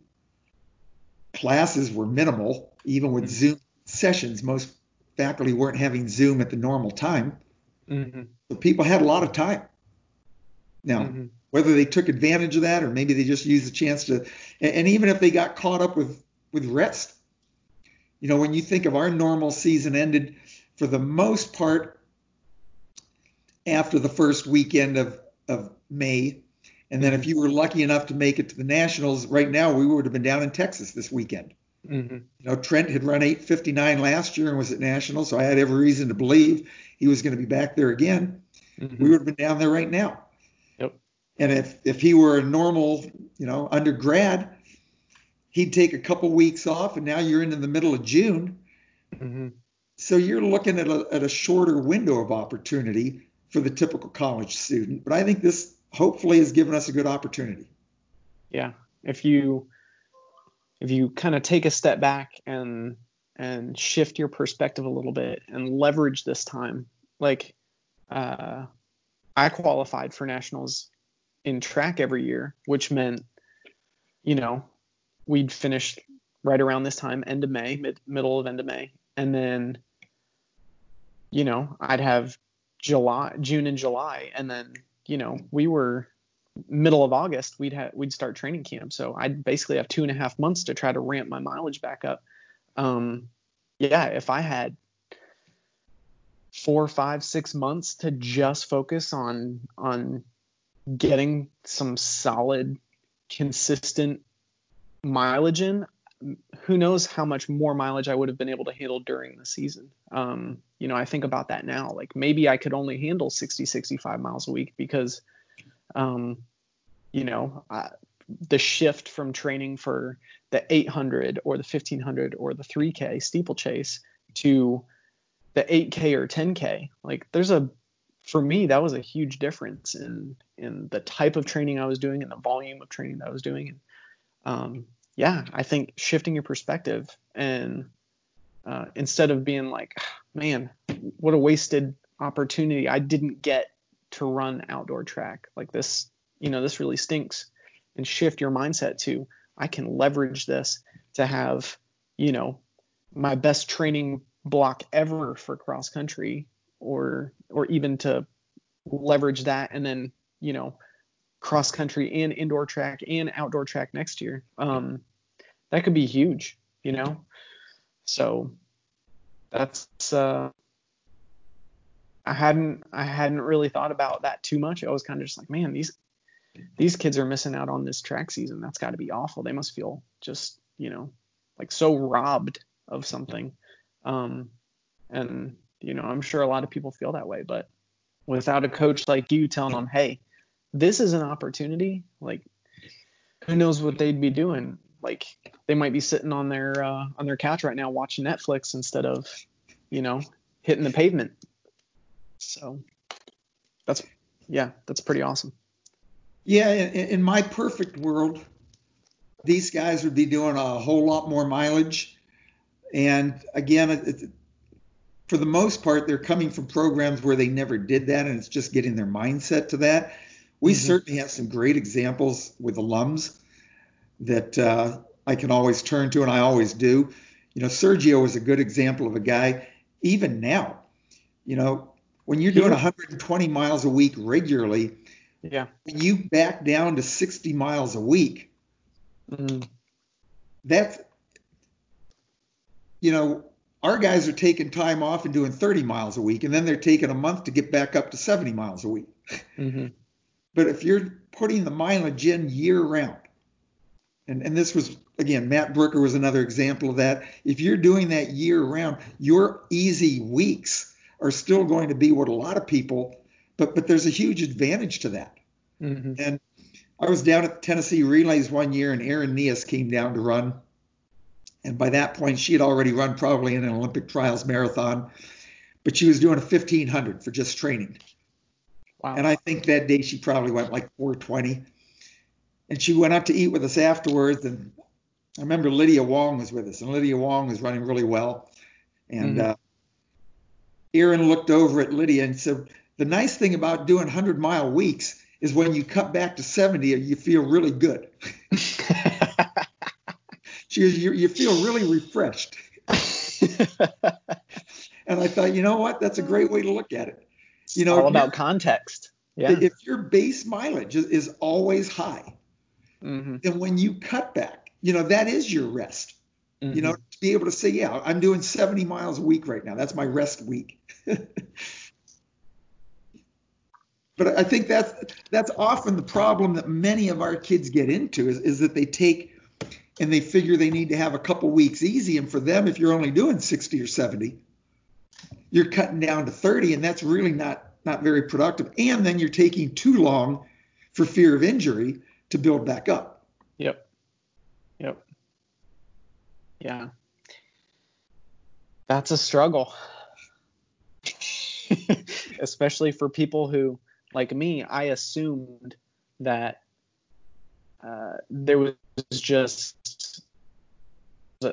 Classes were minimal, even with Mhm. Zoom sessions. Most faculty weren't having Zoom at the normal time. Mm-hmm. So people had a lot of time. Now, Mm-hmm. whether they took advantage of that or maybe they just used the chance to, and, and even if they got caught up with, with rest, you know, when you think of our normal season ended for the most part after the first weekend of, of May. And then if you were lucky enough to make it to the Nationals, right now we would have been down in Texas this weekend. Mm-hmm. You know, Trent had run 8:59 last year and was at Nationals, so I had every reason to believe he was going to be back there again. Mm-hmm. We would have been down there right now. Yep. And if if he were a normal, you know, undergrad, he'd take a couple weeks off, and now you're into the middle of June. Mm-hmm. So you're looking at a, at a shorter window of opportunity for the typical college student. But I think this hopefully has given us a good opportunity. Yeah. If you if you kind of take a step back and and shift your perspective a little bit and leverage this time, like uh, I qualified for nationals in track every year, which meant, you know, we'd finish right around this time, end of May, mid, middle of end of May, and then, you know, I'd have July, June and July, and then, you know, we were middle of August, we'd have we'd start training camp. So I'd basically have two and a half months to try to ramp my mileage back up. Um, yeah, if I had four, five, six months to just focus on on getting some solid, consistent mileage in, who knows how much more mileage I would have been able to handle during the season. Um, you know, I think about that now. Like maybe I could only handle 60, 65 miles a week because, um, you know, I, the shift from training for the 800 or the 1500 or the 3K steeplechase to the 8K or 10K, like there's a, for me, that was a huge difference in in the type of training I was doing and the volume of training that I was doing. And um, yeah, I think shifting your perspective and uh, instead of being like, man, what a wasted opportunity. I didn't get to run outdoor track like this. You know, this really stinks. And shift your mindset to, I can leverage this to have, you know, my best training block ever for cross country or or even to leverage that and then you know cross country and indoor track and outdoor track next year. Um that could be huge you know? So that's uh i hadn't i hadn't really thought about that too much. I was kind of just like man these these kids are missing out on this track season. That's got to be awful. They must feel just you know like so robbed of something. Um and you know i'm sure a lot of people feel that way but without a coach like you telling them hey this is an opportunity like who knows what they'd be doing like they might be sitting on their uh, on their couch right now watching netflix instead of you know hitting the pavement so that's yeah that's pretty awesome Yeah, in, in my perfect world, these guys would be doing a whole lot more mileage. And again, it, it, for the most part, they're coming from programs where they never did that, and it's just getting their mindset to that. We Mhm. certainly have some great examples with alums that uh, I can always turn to, and I always do. You know, Sergio is a good example of a guy, even now, You know, when you're doing 120 miles a week regularly, yeah, when you back down to 60 miles a week, mm, that's you know, our guys are taking time off and doing 30 miles a week, and then they're taking a month to get back up to 70 miles a week. hmm But if you're putting the mileage in year round, and, and this was, again, Matt Brooker was another example of that. If you're doing that year round, your easy weeks are still going to be what a lot of people, but, but there's a huge advantage to that. hmm And I was down at the Tennessee Relays one year, and Erin Neas came down to run. And by that point, she had already run probably in an Olympic trials marathon, but she was doing a 1500 for just training. Wow, And I think that day she probably went like 420. And she went up to eat with us afterwards. And I remember Lydia Wong was with us, and Lydia Wong was running really well. And Mhm. uh, Erin looked over at Lydia and said, The nice thing about doing 100 mile weeks is when you cut back to 70, you feel really good. She goes, you, you feel really refreshed. And I thought, you know what? That's a great way to look at it. You know, all about context. Yeah. if your base mileage is, is always high, hmm then when you cut back, you know, that is your rest. You know, to be able to say, yeah, I'm doing 70 miles a week right now. That's my rest week. but I think that's that's often the problem that many of our kids get into is, is that they take and they figure they need to have a couple weeks easy. And for them, if you're only doing 60 or 70, you're cutting down to 30, and that's really not not very productive. And then you're taking too long for fear of injury to build back up. Yep. Yep. Yeah. That's a struggle. Especially for people who, like me, I assumed that uh, there was just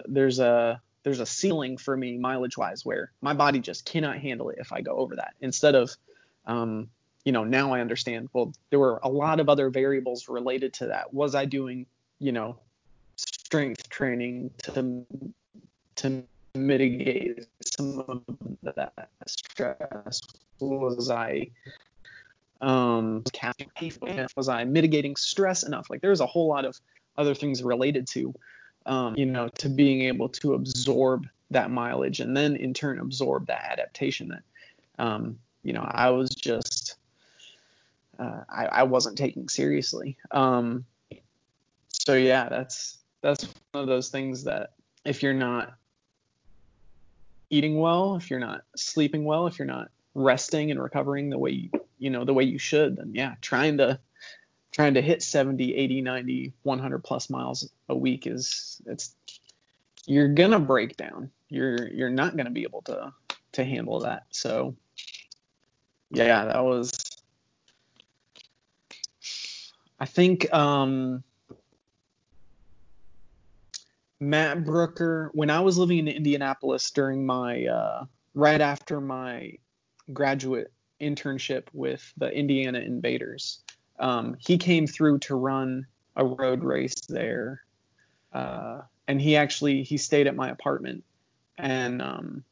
there's a there's a ceiling for me mileage wise where my body just cannot handle it if I go over that. Instead of um, you know, now I understand. Well, there were a lot of other variables related to that. Was I doing, you know, strength training to to mitigate some of that stress? Was I um was I mitigating stress enough? Like there's a whole lot of other things related to um, you know, to being able to absorb that mileage and then in turn absorb that adaptation that um, you know, I was just uh, I, I wasn't taking seriously. Um, so yeah, that's that's one of those things that if you're not eating well, if you're not sleeping well, if you're not resting and recovering the way you, you know the way you should, then yeah, trying to trying to hit 70, 80, 90, 100 plus miles a week is it's you're gonna break down. You're you're not gonna be able to to handle that. So yeah, that was I think um, Matt Brooker, when I was living in Indianapolis during my uh, right after my graduate internship with the Indiana Invaders, um, he came through to run a road race there, uh, and he actually he stayed at my apartment. And um,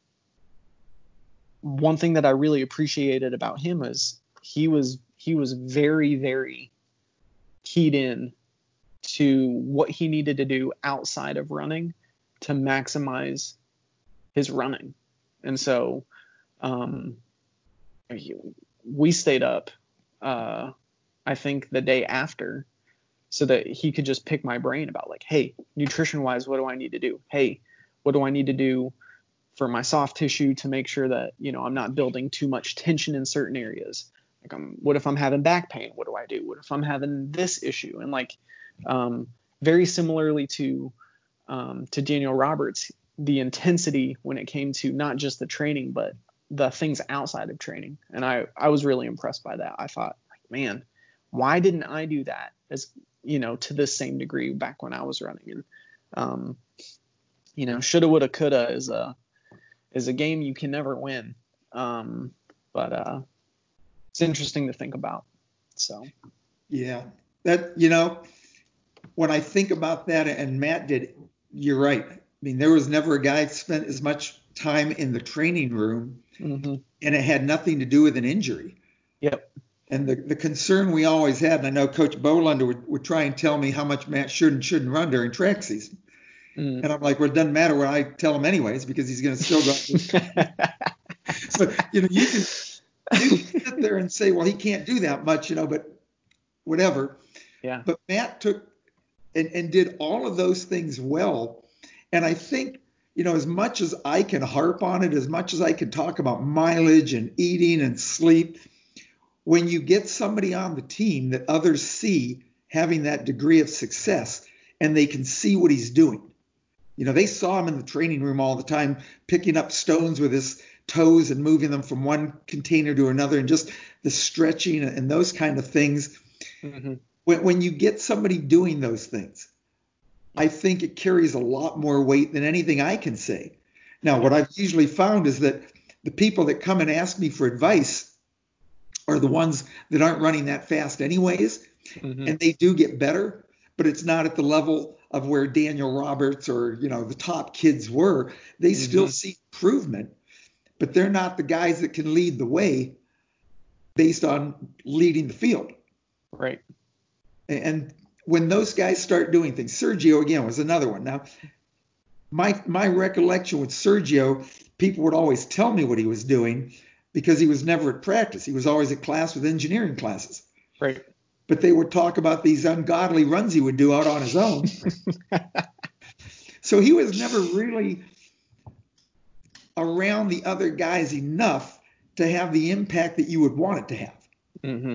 one thing that I really appreciated about him is he was he was very very keyed in to what he needed to do outside of running to maximize his running. And so um, we stayed up, uh, I think, the day after so that he could just pick my brain about, like, hey, nutrition wise, what do I need to do? Hey, what do I need to do for my soft tissue to make sure that, you know, I'm not building too much tension in certain areas? Like, um, what if I'm having back pain? What do I do? What if I'm having this issue? And like, um, very similarly to um, to Daniel Roberts, the intensity when it came to not just the training, but the things outside of training. And I I was really impressed by that. I thought, like, man, why didn't I do that as you know to this same degree back when I was running? And um, you know, shoulda, woulda, coulda is a is a game you can never win. Um, but uh, it's interesting to think about. So Yeah, that you know, when I think about that, and Matt did, you're right. I mean, there was never a guy spent as much time in the training room Mm-hmm. and it had nothing to do with an injury. Yep. And the, the concern we always had, and I know Coach Bolander would, would try and tell me how much Matt should and shouldn't run during track season. Mm. And I'm like, well, it doesn't matter what I tell him anyways, because he's going to still go. so, you know, you can, you can sit there and say, well, he can't do that much, you know, but whatever. yeah. But Matt took and, and did all of those things well. And I think, you know, as much as I can harp on it, as much as I can talk about mileage and eating and sleep, when you get somebody on the team that others see having that degree of success and they can see what he's doing. You know, they saw him in the training room all the time picking up stones with his toes and moving them from one container to another and just the stretching and those kind of things. Mm-hmm. When, when you get somebody doing those things, I think it carries a lot more weight than anything I can say. Now, what I've usually found is that the people that come and ask me for advice are the ones that aren't running that fast, anyways, Mm-hmm. and they do get better, but it's not at the level of where Daniel Roberts or you know the top kids were. They still Mhm. see improvement, but they're not the guys that can lead the way based on leading the field. Right. And when those guys start doing things, Sergio again was another one. Now, my my recollection with Sergio, people would always tell me what he was doing because he was never at practice. He was always at class with engineering classes. Right. But they would talk about these ungodly runs he would do out on his own. so he was never really around the other guys enough to have the impact that you would want it to have. mm-hmm.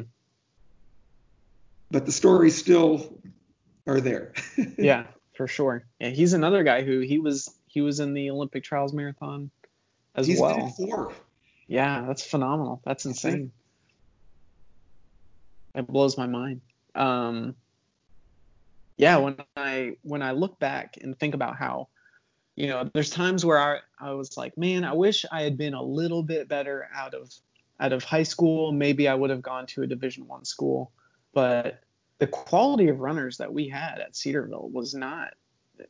But the stories still are there. Yeah, for sure. Yeah, he's another guy who he was he was in the Olympic trials marathon as He's well. four. Yeah, that's phenomenal. That's insane. It blows my mind. Um, yeah, when I when I look back and think about how, you know, there's times where I I was like, man, I wish I had been a little bit better out of out of high school. Maybe I would have gone to a Division One school, but the quality of runners that we had at Cedarville was not uh,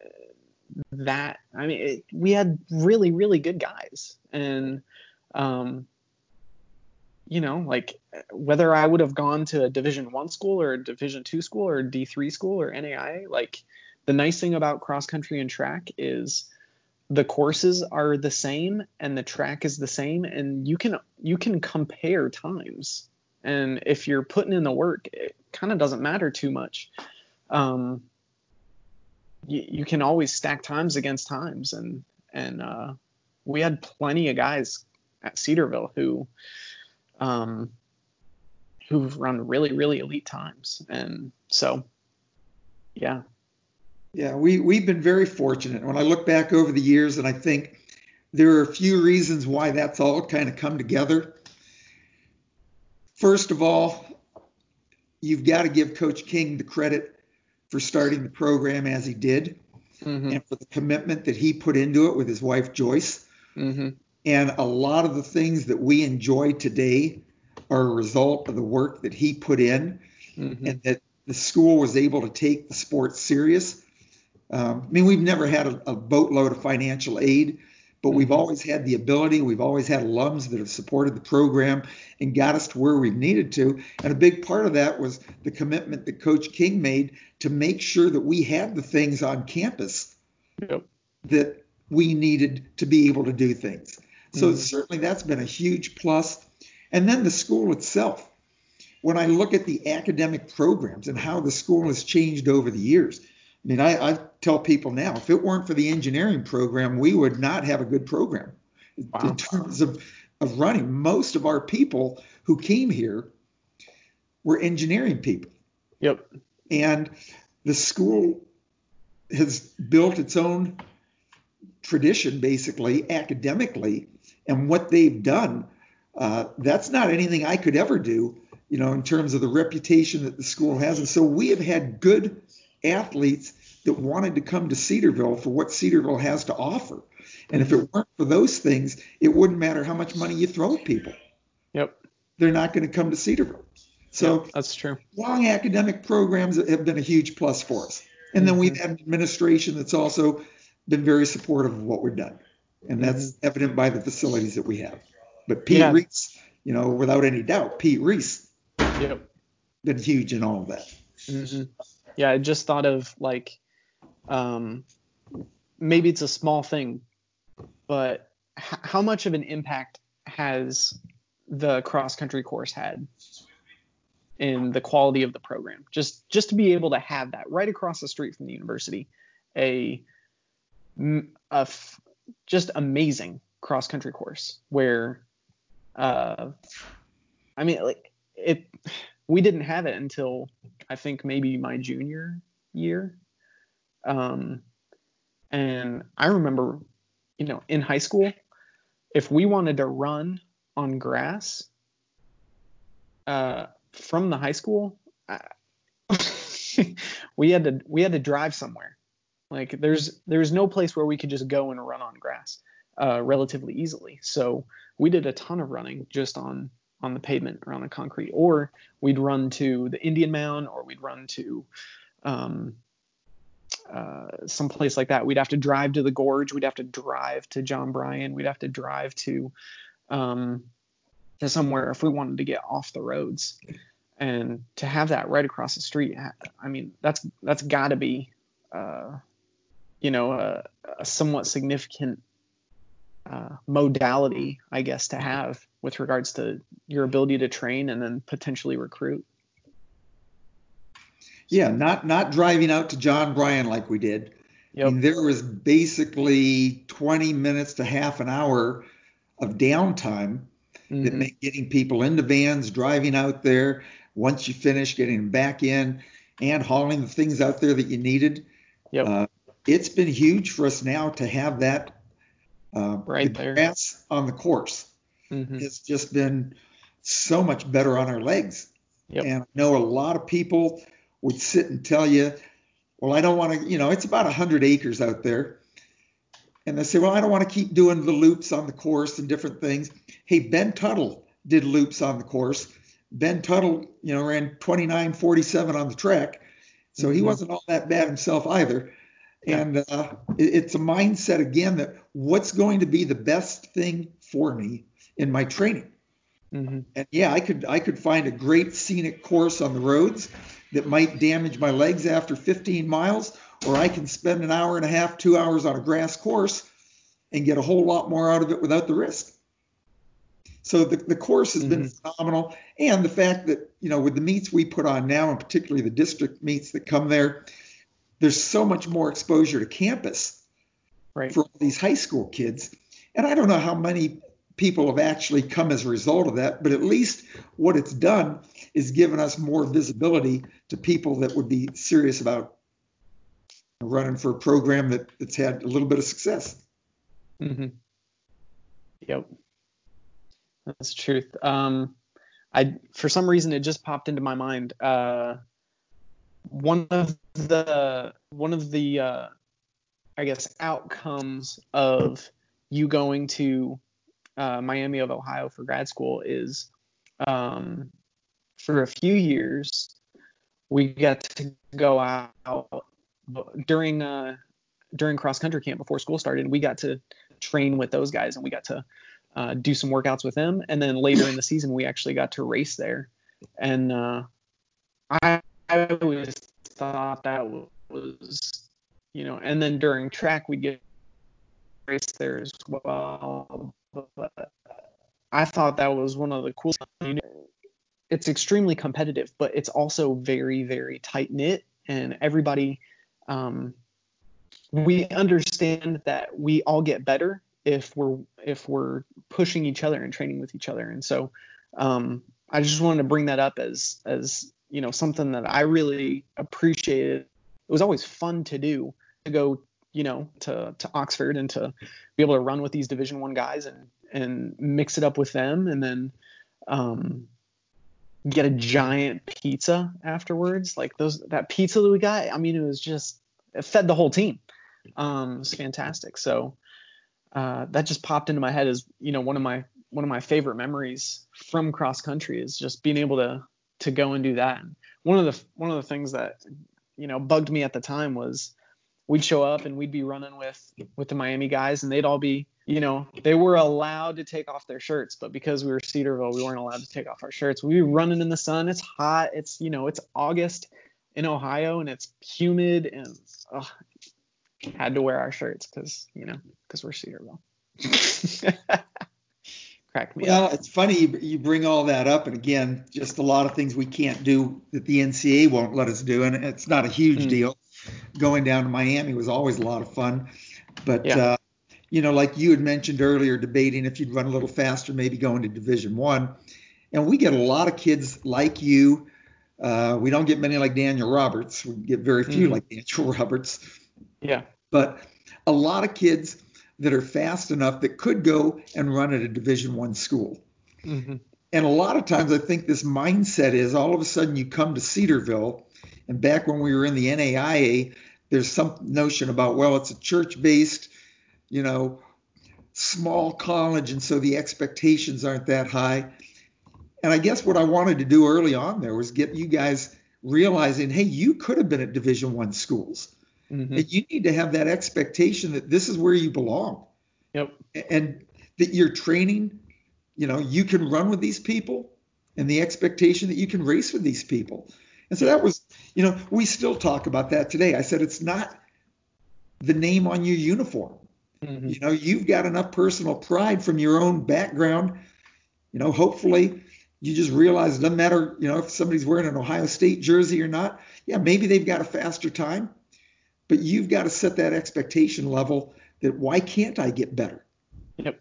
that. I mean, it, we had really really good guys, and um, you know, like whether I would have gone to a Division One school or a Division Two school or D three school or NAIA, like the nice thing about cross country and track is the courses are the same and the track is the same, and you can you can compare times. And if you're putting in the work, it kind of doesn't matter too much. Um, you, you can always stack times against times, and and uh, we had plenty of guys at Cedarville who um, who've run really, really elite times. And so, yeah. Yeah, we, we've been very fortunate. When I look back over the years, and I think there are a few reasons why that's all kind of come together. First of all, you've got to give Coach King the credit for starting the program as he did Mm-hmm. and for the commitment that he put into it with his wife, Joyce. Mm-hmm. And a lot of the things that we enjoy today are a result of the work that he put in Mm-hmm. and that the school was able to take the sport serious. Um, I mean, we've never had a, a boatload of financial aid, but we've Mhm. always had the ability. We've always had alums that have supported the program and got us to where we've needed to. And a big part of that was the commitment that Coach King made to make sure that we had the things on campus Yep. that we needed to be able to do things. So Mhm. certainly that's been a huge plus. And then the school itself. When I look at the academic programs and how the school has changed over the years, I mean, I, I tell people now, if it weren't for the engineering program, we would not have a good program Wow. in terms of, of running. Most of our people who came here were engineering people. Yep. And the school has built its own tradition, basically, academically, and what they've done. Uh, that's not anything I could ever do, you know, in terms of the reputation that the school has. And so we have had good athletes that wanted to come to Cedarville for what Cedarville has to offer. And if it weren't for those things, it wouldn't matter how much money you throw at people. Yep. They're not going to come to Cedarville. So Yep, that's true. long academic programs have been a huge plus for us. And then we've had an administration that's also been very supportive of what we've done. And that's evident by the facilities that we have. But Pete Yeah. Reese, you know, without any doubt, Pete Reese Yep. been huge in all of that. hmm Yeah, I just thought of like, um, maybe it's a small thing, but h- how much of an impact has the cross country course had in the quality of the program? Just just to be able to have that right across the street from the university, a, m- a f- just amazing cross country course where, uh, I mean, like it, we didn't have it until I think maybe my junior year. Um, and I remember, you know, in high school, if we wanted to run on grass uh, from the high school, I, we had to we had to drive somewhere. Like there's there's no place where we could just go and run on grass uh, relatively easily. So we did a ton of running just on on the pavement or on the concrete, or we'd run to the Indian Mound, or we'd run to um, uh, some place like that. We'd have to drive to the gorge. We'd have to drive to John Bryan. We'd have to drive to um, to somewhere if we wanted to get off the roads. And to have that right across the street, I mean, that's that's got to be, uh, you know, a, a somewhat significant uh, modality, I guess, to have with regards to your ability to train and then potentially recruit. Yeah, not not driving out to John Bryan like we did. I mean, there was basically 20 minutes to half an hour of downtime that Mhm. made getting people into vans, driving out there. Once you finish, getting them back in and hauling the things out there that you needed. Yep. Uh, it's been huge for us now to have that uh, Right the grass on the course. Mhm. It's just been so much better on our legs. Yep. And I know a lot of people would sit and tell you, well, I don't want to, you know, it's about 100 acres out there. And they say, well, I don't want to keep doing the loops on the course and different things. Hey, Ben Tuttle did loops on the course. Ben Tuttle, you know, ran 29.47 on the track. So he Mhm. wasn't all that bad himself either. Yeah. And uh, it- it's a mindset again that what's going to be the best thing for me in my training. Mhm. And yeah, I could I could find a great scenic course on the roads that might damage my legs after 15 miles, or I can spend an hour and a half, two hours on a grass course and get a whole lot more out of it without the risk. So the, the course has been phenomenal. And the fact that, you know, with the meets we put on now, and particularly the district meets that come there, there's so much more exposure to campus Right. for these high school kids. And I don't know how many people have actually come as a result of that, but at least what it's done is given us more visibility to people that would be serious about running for a program that, that's had a little bit of success. Mm-hmm. Yep. That's the truth. Um, I for some reason it just popped into my mind. Uh, one of the one of the uh, I guess outcomes of you going to uh, Miami of Ohio for grad school is um, for a few years we got to go out during uh, during cross country camp before school started. We got to train with those guys and we got to uh, do some workouts with them. And then later in the season, we actually got to race there. And uh, I, I always thought that was, you know, and then during track, we'd get race there as well. But I thought that was one of the coolest. It's extremely competitive, but it's also very, very tight knit, and everybody. Um, we understand that we all get better if we're if we're pushing each other and training with each other and so um, i just wanted to bring that up as as you know something that i really appreciated. It was always fun to do to go you know to to oxford and to be able to run with these division one guys and and mix it up with them and then um, get a giant pizza afterwards. Like those that pizza that we got i mean it was just it fed the whole team. Um, was fantastic. So uh, that just popped into my head as you know one of my one of my favorite memories from cross country is just being able to to go and do that. One of the one of the things that you know bugged me at the time was we'd show up and we'd be running with with the Miami guys and they'd all be you know, they were allowed to take off their shirts, but because we were Cedarville, we weren't allowed to take off our shirts. We were running in the sun. It's hot. It's you know, it's August in Ohio and it's humid and ugh, had to wear our shirts because you know because we're Cedarville. Crack me well, up. it's funny you, bring all that up, and again, just a lot of things we can't do that the NCAA won't let us do, and it's not a huge Mm. deal. Going down to Miami was always a lot of fun, but Yeah. uh, you know, like you had mentioned earlier, debating if you'd run a little faster, maybe going to Division One, and we get a lot of kids like you. Uh, we don't get many like Daniel Roberts. We get very few Mhm. like Daniel Roberts Yeah. but a lot of kids that are fast enough that could go and run at a division one school. Hmm and a lot of times i think this mindset is all of a sudden you come to cedarville and back when we were in the naia there's some notion about well it's a church based you know small college and so the expectations aren't that high. And i guess what i wanted to do early on there was get you guys realizing hey you could have been at division one schools hmm and you need to have that expectation that this is where you belong. Yep. and that you're training you know you can run with these people and the expectation that you can race with these people. And so that was you know we still talk about that today. I said it's not the name on your uniform. Hmm you know you've got enough personal pride from your own background. You know hopefully you just realize it doesn't matter you know if somebody's wearing an ohio state jersey or not. Yeah maybe they've got a faster time but you've got to set that expectation level that why can't i get better Yep.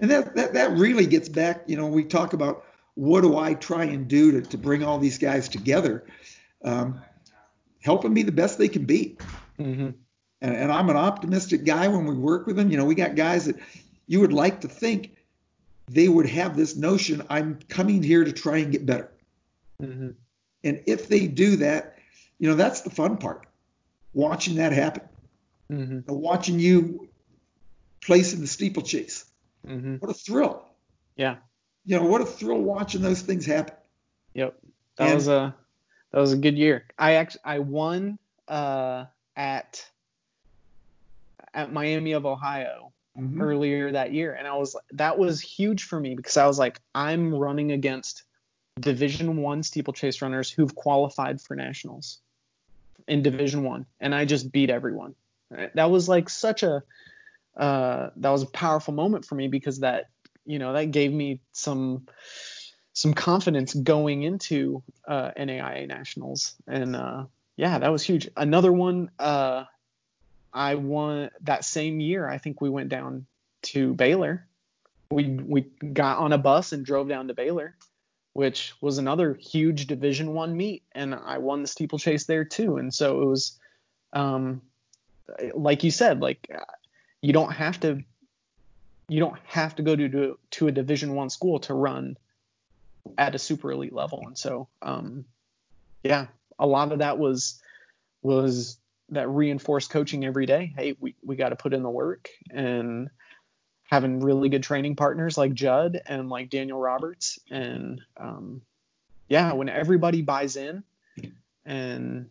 and that that, that really gets back you know we talk about what do i try and do to, to bring all these guys together um, help them be the best they can be hmm and, and I'm an optimistic guy when we work with them. You know, we got guys that you would like to think they would have this notion I'm coming here to try and get better. hmm And if they do that, you know, that's the fun part. Watching that happen. hmm You watching you place in the steeplechase. hmm What a thrill. Yeah. You know, what a thrill watching those things happen. Yep. That And- was a that was a good year. I actually I won uh at at Miami of Ohio Mhm. earlier that year and I was that was huge for me because I was like I'm running against division 1 steeplechase runners who've qualified for nationals in division 1 and I just beat everyone. That was like such a uh that was a powerful moment for me because that you know that gave me some some confidence going into uh, NAIA nationals, and uh, yeah, that was huge. Another one, uh, I won that same year. I think we went down to Baylor. We we got on a bus and drove down to Baylor, which was another huge Division One meet, and I won the steeplechase there too. And so it was, um, like you said, like you don't have to you don't have to go to to a Division One school to run at a super elite level. And so, um, yeah, a lot of that was was that reinforced coaching every day. Hey, we, we got to put in the work and having really good training partners like Judd and like Daniel Roberts. And um, yeah, when everybody buys in and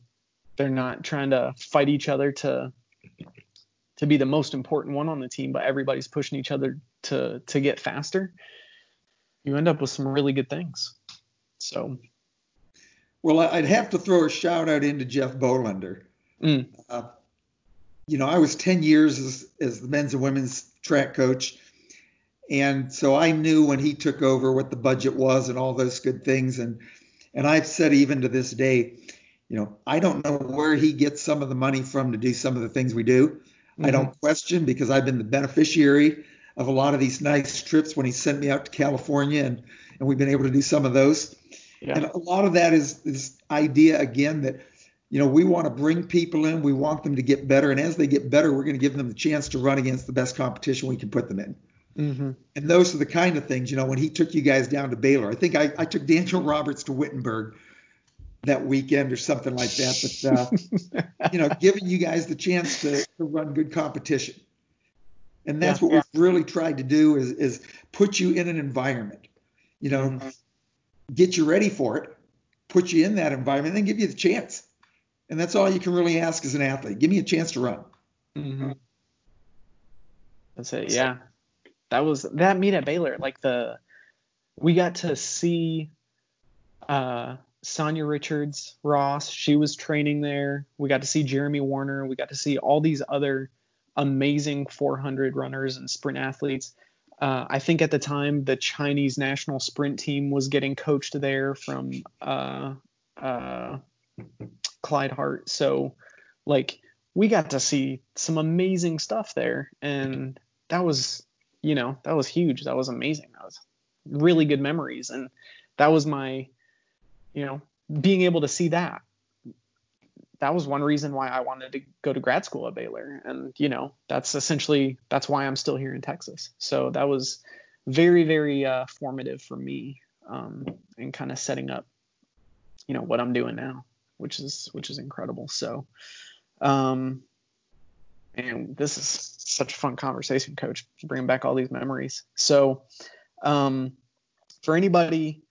they're not trying to fight each other to to be the most important one on the team, but everybody's pushing each other to to get faster, you end up with some really good things. So, Well, I'd have to throw a shout out into Jeff Bolander. mm, Uh, you know, I was 10 years as, as the men's and women's track coach. And so I knew when he took over what the budget was and all those good things. And, and I've said even to this day, you know, I don't know where he gets some of the money from to do some of the things we do. I mhm, don't question because I've been the beneficiary of a lot of these nice trips when he sent me out to California and, and we've been able to do some of those. yeah, And a lot of that is this idea again that you know we want to bring people in, we want them to get better, and as they get better, we're going to give them the chance to run against the best competition we can put them in. hmm And those are the kind of things, you know, when he took you guys down to Baylor, I think I, I took Daniel Roberts to Wittenberg that weekend or something like that. But uh, you know, giving you guys the chance to, to run good competition. And that's Yeah, what we've really tried to do is, is put you in an environment, you know, Mhm. get you ready for it, put you in that environment, and then give you the chance. And that's all you can really ask as an athlete. Give me a chance to run. hmm That's it. Yeah. that was that meet at Baylor. Like the we got to see uh, Sanya Richards Ross. She was training there. We got to see Jeremy Wariner. We got to see all these other amazing 400 runners and sprint athletes. Uh, I think at the time the Chinese national sprint team was getting coached there from uh, uh, Clyde Hart. So, like, we got to see some amazing stuff there, and that was, you know, that was huge. That was amazing. That was really good memories, and that was my, you know, being able to see that. That was one reason why I wanted to go to grad school at Baylor, and you know, that's essentially that's why I'm still here in Texas. So that was very, very uh, formative for me, um, and kind of setting up, you know, what I'm doing now, which is which is incredible. So. Um, and this is such a fun conversation, Coach, bringing back all these memories. So, um, for anybody,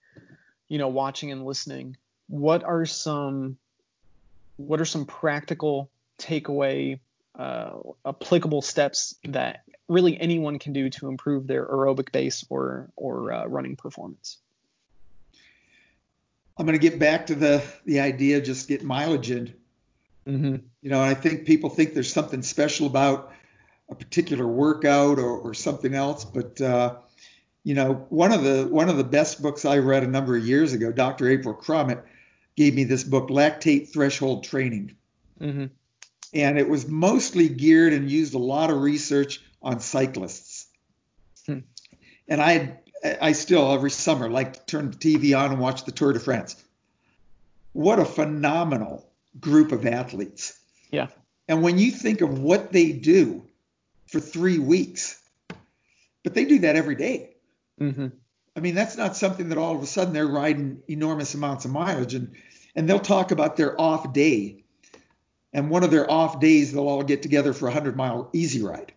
you know, watching and listening, what are some what are some practical takeaway uh, applicable steps that really anyone can do to improve their aerobic base or or uh, running performance? I'm going to get back to the the idea of just get mileage in. Mm-hmm. You know, I think people think there's something special about a particular workout or, or something else, but uh, you know, one of the one of the best books I read a number of years ago, Dr. April Crumit gave me this book, Lactate Threshold Training, mm-hmm. and it was mostly geared and used a lot of research on cyclists. Hmm. And I I still every summer like to turn the TV on and watch the Tour de France. What a phenomenal group of athletes. Yeah. And when you think of what they do for three weeks, but they do that every day. Mm-hmm. I mean, that's not something that all of a sudden they're riding enormous amounts of mileage and and they'll talk about their off day. And one of their off days, they'll all get together for a hundred mile easy ride.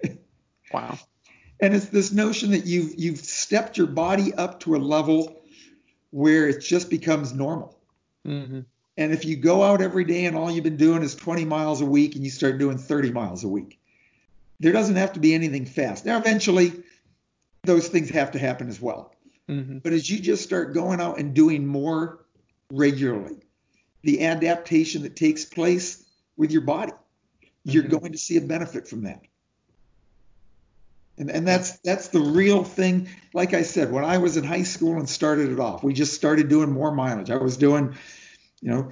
wow. And it's this notion that you've you've stepped your body up to a level where it just becomes normal. Mm-hmm. And if you go out every day and all you've been doing is 20 miles a week and you start doing 30 miles a week, there doesn't have to be anything fast. Now, eventually, those things have to happen as well. Mm-hmm. But as you just start going out and doing more regularly, the adaptation that takes place with your body, you're mm-hmm. going to see a benefit from that. And, and that's that's the real thing. Like I said, when I was in high school and started it off, we just started doing more mileage. I was doing you know,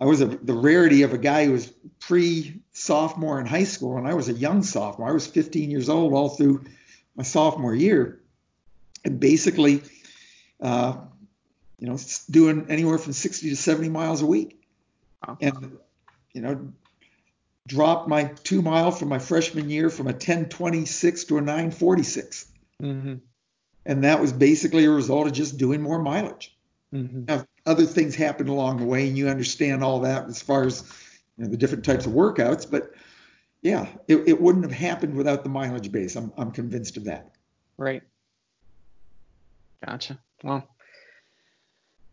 I was a, the rarity of a guy who was pre sophomore in high school, and I was a young sophomore. I was 15 years old all through my sophomore year, and basically, uh, you know, doing anywhere from 60 to 70 miles a week, and you know, dropped my two mile from my freshman year from a 1026 to a 946. Mm-hmm. And that was basically a result of just doing more mileage. Mm-hmm. Now, other things happened along the way, and you understand all that as far as you know, the different types of workouts. But yeah, it, it wouldn't have happened without the mileage base. I'm, I'm convinced of that. Right. Gotcha. Well,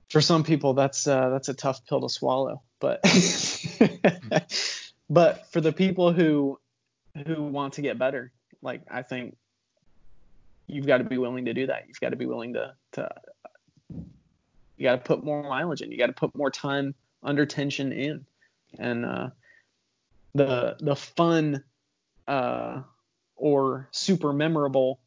for some people, that's uh, that's a tough pill to swallow, but but for the people who who want to get better, like I think you've got to be willing to do that. You've got to be willing to to you got to put more mileage in. You got to put more time under tension in, and uh, the the fun uh, or super memorable,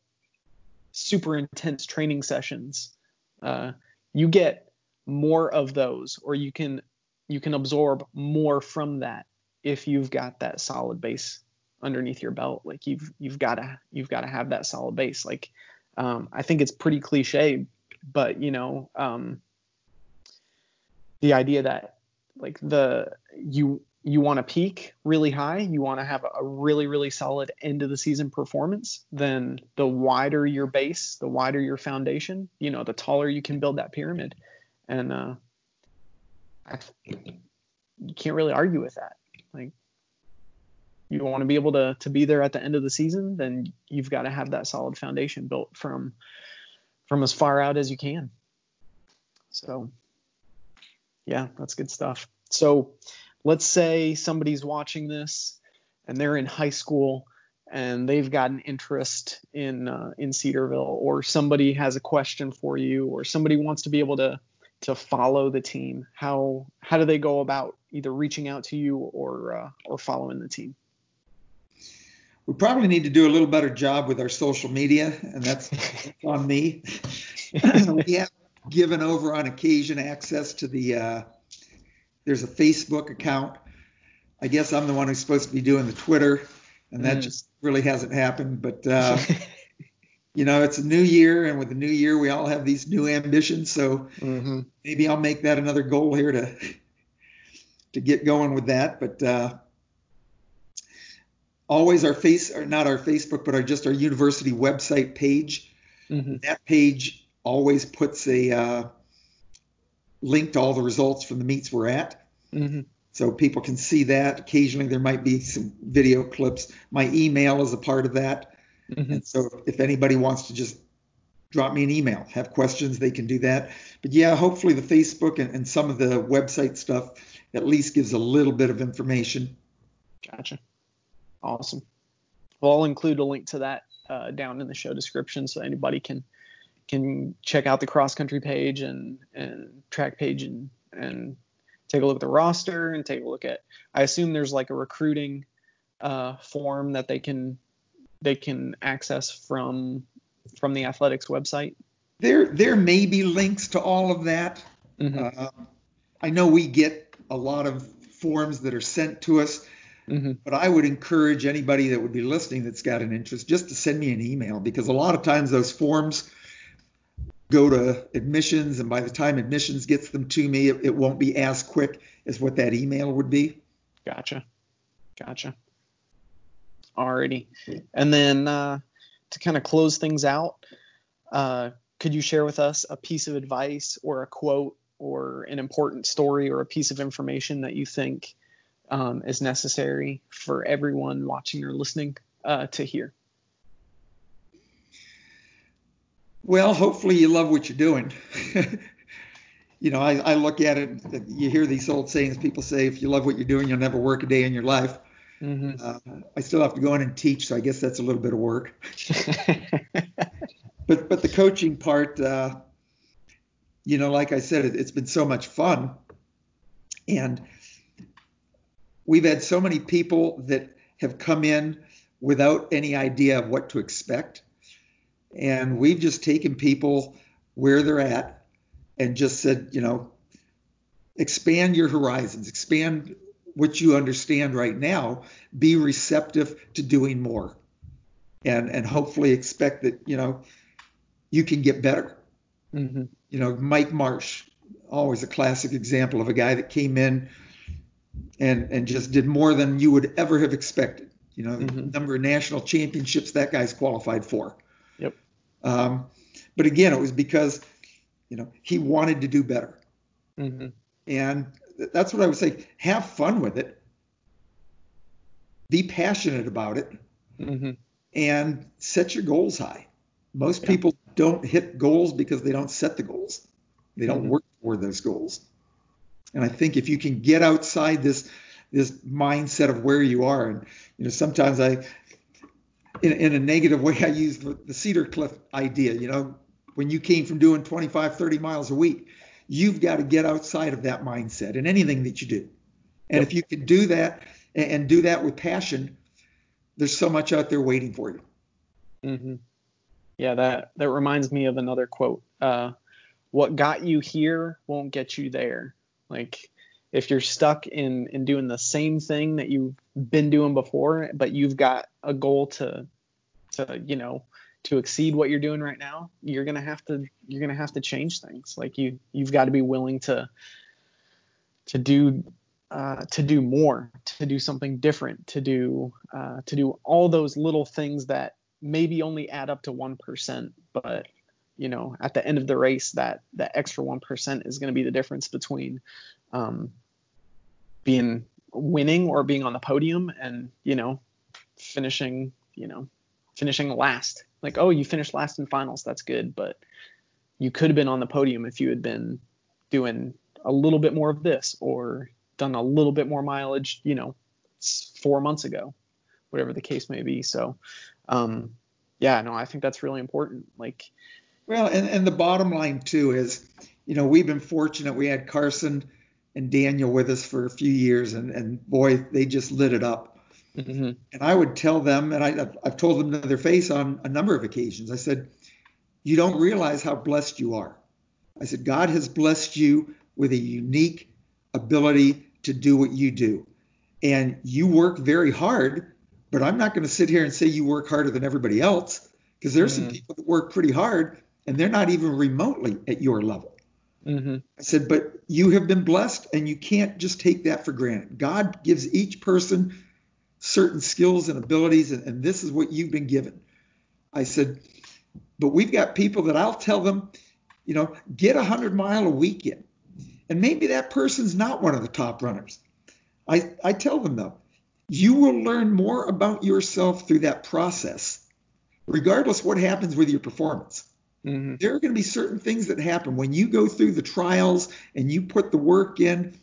super intense training sessions, uh, you get more of those, or you can you can absorb more from that if you've got that solid base underneath your belt. Like you've you've got to you've got to have that solid base. Like um, I think it's pretty cliche, but you know um, the idea that like the you you want to peak really high, you want to have a really really solid end of the season performance, then the wider your base, the wider your foundation, you know, the taller you can build that pyramid. And uh I, you can't really argue with that. Like you want to be able to to be there at the end of the season, then you've got to have that solid foundation built from from as far out as you can. So yeah, that's good stuff. So let's say somebody's watching this and they're in high school and they've got an interest in uh, in Cedarville, or somebody has a question for you, or somebody wants to be able to to follow the team, how how do they go about either reaching out to you or uh, or following the team? We probably need to do a little better job with our social media, and that's on me. we have given over on occasion access to the uh, there's a Facebook account. I guess I'm the one who's supposed to be doing the Twitter, and that mm. just really hasn't happened. But uh, you know, it's a new year, and with the new year, we all have these new ambitions. So mm-hmm. maybe I'll make that another goal here to to get going with that. But uh, always our face, or not our Facebook, but our just our university website page. Mm-hmm. That page always puts a uh, link to all the results from the meets we're at. Mm-hmm. So people can see that. Occasionally there might be some video clips. My email is a part of that. Mm-hmm. And so if anybody wants to just drop me an email, have questions, they can do that. But yeah, hopefully the Facebook and, and some of the website stuff at least gives a little bit of information. Gotcha. Awesome. Well, I'll include a link to that uh, down in the show description so anybody can can check out the cross country page and and track page and and take a look at the roster and take a look at. I assume there's like a recruiting uh, form that they can they can access from from the athletics website? There there may be links to all of that. Mm-hmm. Uh, I know we get a lot of forms that are sent to us, mm-hmm. but I would encourage anybody that would be listening that's got an interest just to send me an email because a lot of times those forms go to admissions, and by the time admissions gets them to me, it, it won't be as quick as what that email would be. Gotcha. Gotcha. Alrighty. And then uh, to kind of close things out, uh, could you share with us a piece of advice or a quote or an important story or a piece of information that you think um, is necessary for everyone watching or listening uh, to hear? Well, hopefully you love what you're doing. you know, I, I, look at it, you hear these old sayings people say, if you love what you're doing, you'll never work a day in your life. Mm-hmm. Uh, I still have to go in and teach, so I guess that's a little bit of work. but but the coaching part, uh, you know, like I said, it, it's been so much fun, and we've had so many people that have come in without any idea of what to expect, and we've just taken people where they're at and just said, you know, expand your horizons, expand what you understand right now, be receptive to doing more, and and hopefully expect that you know you can get better. Mm-hmm. You know, Mike Marsh, always a classic example of a guy that came in and and just did more than you would ever have expected. You know, mm-hmm. the number of national championships that guy's qualified for. Yep. Um, but again, it was because you know he wanted to do better. Mm-hmm. And that's what I would say. Have fun with it. Be passionate about it. Mm-hmm. And set your goals high. Most yeah. people don't hit goals because they don't set the goals. They don't mm-hmm. work toward those goals. And I think if you can get outside this this mindset of where you are, and you know, sometimes I, in, in a negative way, I use the, the Cedar Cliff idea. You know, when you came from doing 25, 30 miles a week, you've got to get outside of that mindset in anything that you do. And yep. if you can do that and do that with passion, there's so much out there waiting for you. Mm-hmm. Yeah, that that reminds me of another quote. Uh, what got you here won't get you there. Like if you're stuck in in doing the same thing that you've been doing before, but you've got a goal to to you know to exceed what you're doing right now, you're gonna have to you're gonna have to change things. Like you you've got to be willing to to do uh, to do more, to do something different, to do uh, to do all those little things that maybe only add up to one percent, but you know at the end of the race that that extra one percent is going to be the difference between um, being winning or being on the podium and you know finishing you know finishing last like, oh, you finished last in finals, that's good, but you could have been on the podium if you had been doing a little bit more of this or done a little bit more mileage, you know, four months ago. whatever the case may be. So, um, yeah, no, I think that's really important. Like, well, and, and the bottom line too is, you know, we've been fortunate. We had Carson and Daniel with us for a few years, and, and boy, they just lit it up. Mm-hmm. And I would tell them, and I, I've told them to their face on a number of occasions. I said, you don't realize how blessed you are. I said, God has blessed you with a unique ability to do what you do. And you work very hard, but I'm not going to sit here and say you work harder than everybody else because there's mm-hmm. some people that work pretty hard and they're not even remotely at your level. Mm-hmm. I said, but you have been blessed and you can't just take that for granted. God gives each person certain skills and abilities, and, and this is what you've been given. I said, but we've got people that I'll tell them, you know, get a hundred mile a weekend. And maybe that person's not one of the top runners. I, I tell them though, you will learn more about yourself through that process, regardless what happens with your performance. Mm-hmm. There are going to be certain things that happen when you go through the trials and you put the work in.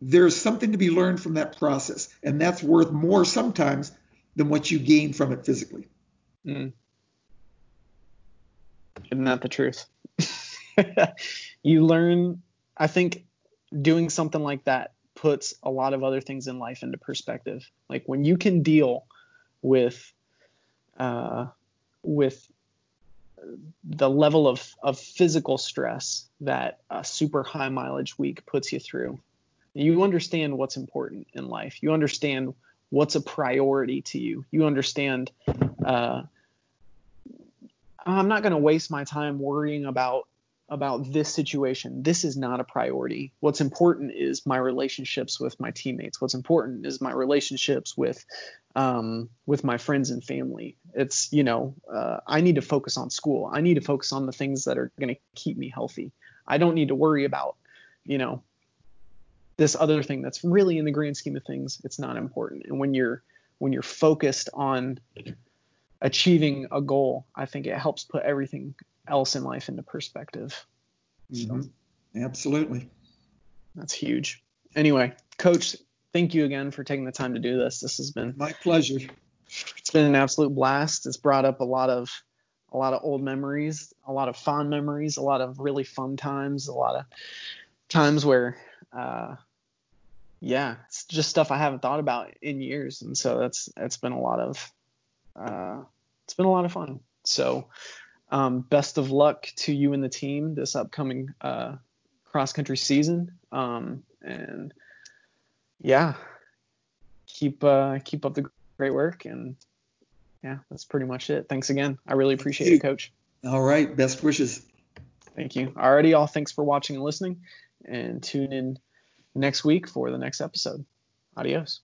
There's something to be learned from that process, and that's worth more sometimes than what you gain from it physically. Mm. Isn't that the truth? you learn, I think, doing something like that puts a lot of other things in life into perspective. Like when you can deal with, uh, with the level of, of physical stress that a super high mileage week puts you through, you understand what's important in life. You understand what's a priority to you. You understand uh, I'm not going to waste my time worrying about about this situation. This is not a priority. What's important is my relationships with my teammates. What's important is my relationships with um, with my friends and family. It's you know uh, I need to focus on school. I need to focus on the things that are going to keep me healthy. I don't need to worry about you know this other thing that's really in the grand scheme of things. It's not important. And when you're when you're focused on achieving a goal, I think it helps put everything else in life into perspective. Mm-hmm. So, Absolutely. That's huge. Anyway, coach, thank you again for taking the time to do this. This has been my pleasure. It's been an absolute blast. It's brought up a lot of a lot of old memories, a lot of fond memories, a lot of really fun times, a lot of times where uh, yeah, it's just stuff I haven't thought about in years, and so that's that's been a lot of uh, it's been a lot of fun. So, um, best of luck to you and the team this upcoming uh, cross country season. Um, and yeah, keep uh, keep up the great work. And yeah, that's pretty much it. Thanks again. I really appreciate it, Coach. All right. Best wishes. Thank you. Alrighty, all. Thanks for watching and listening. And tune in next week for the next episode. Adios.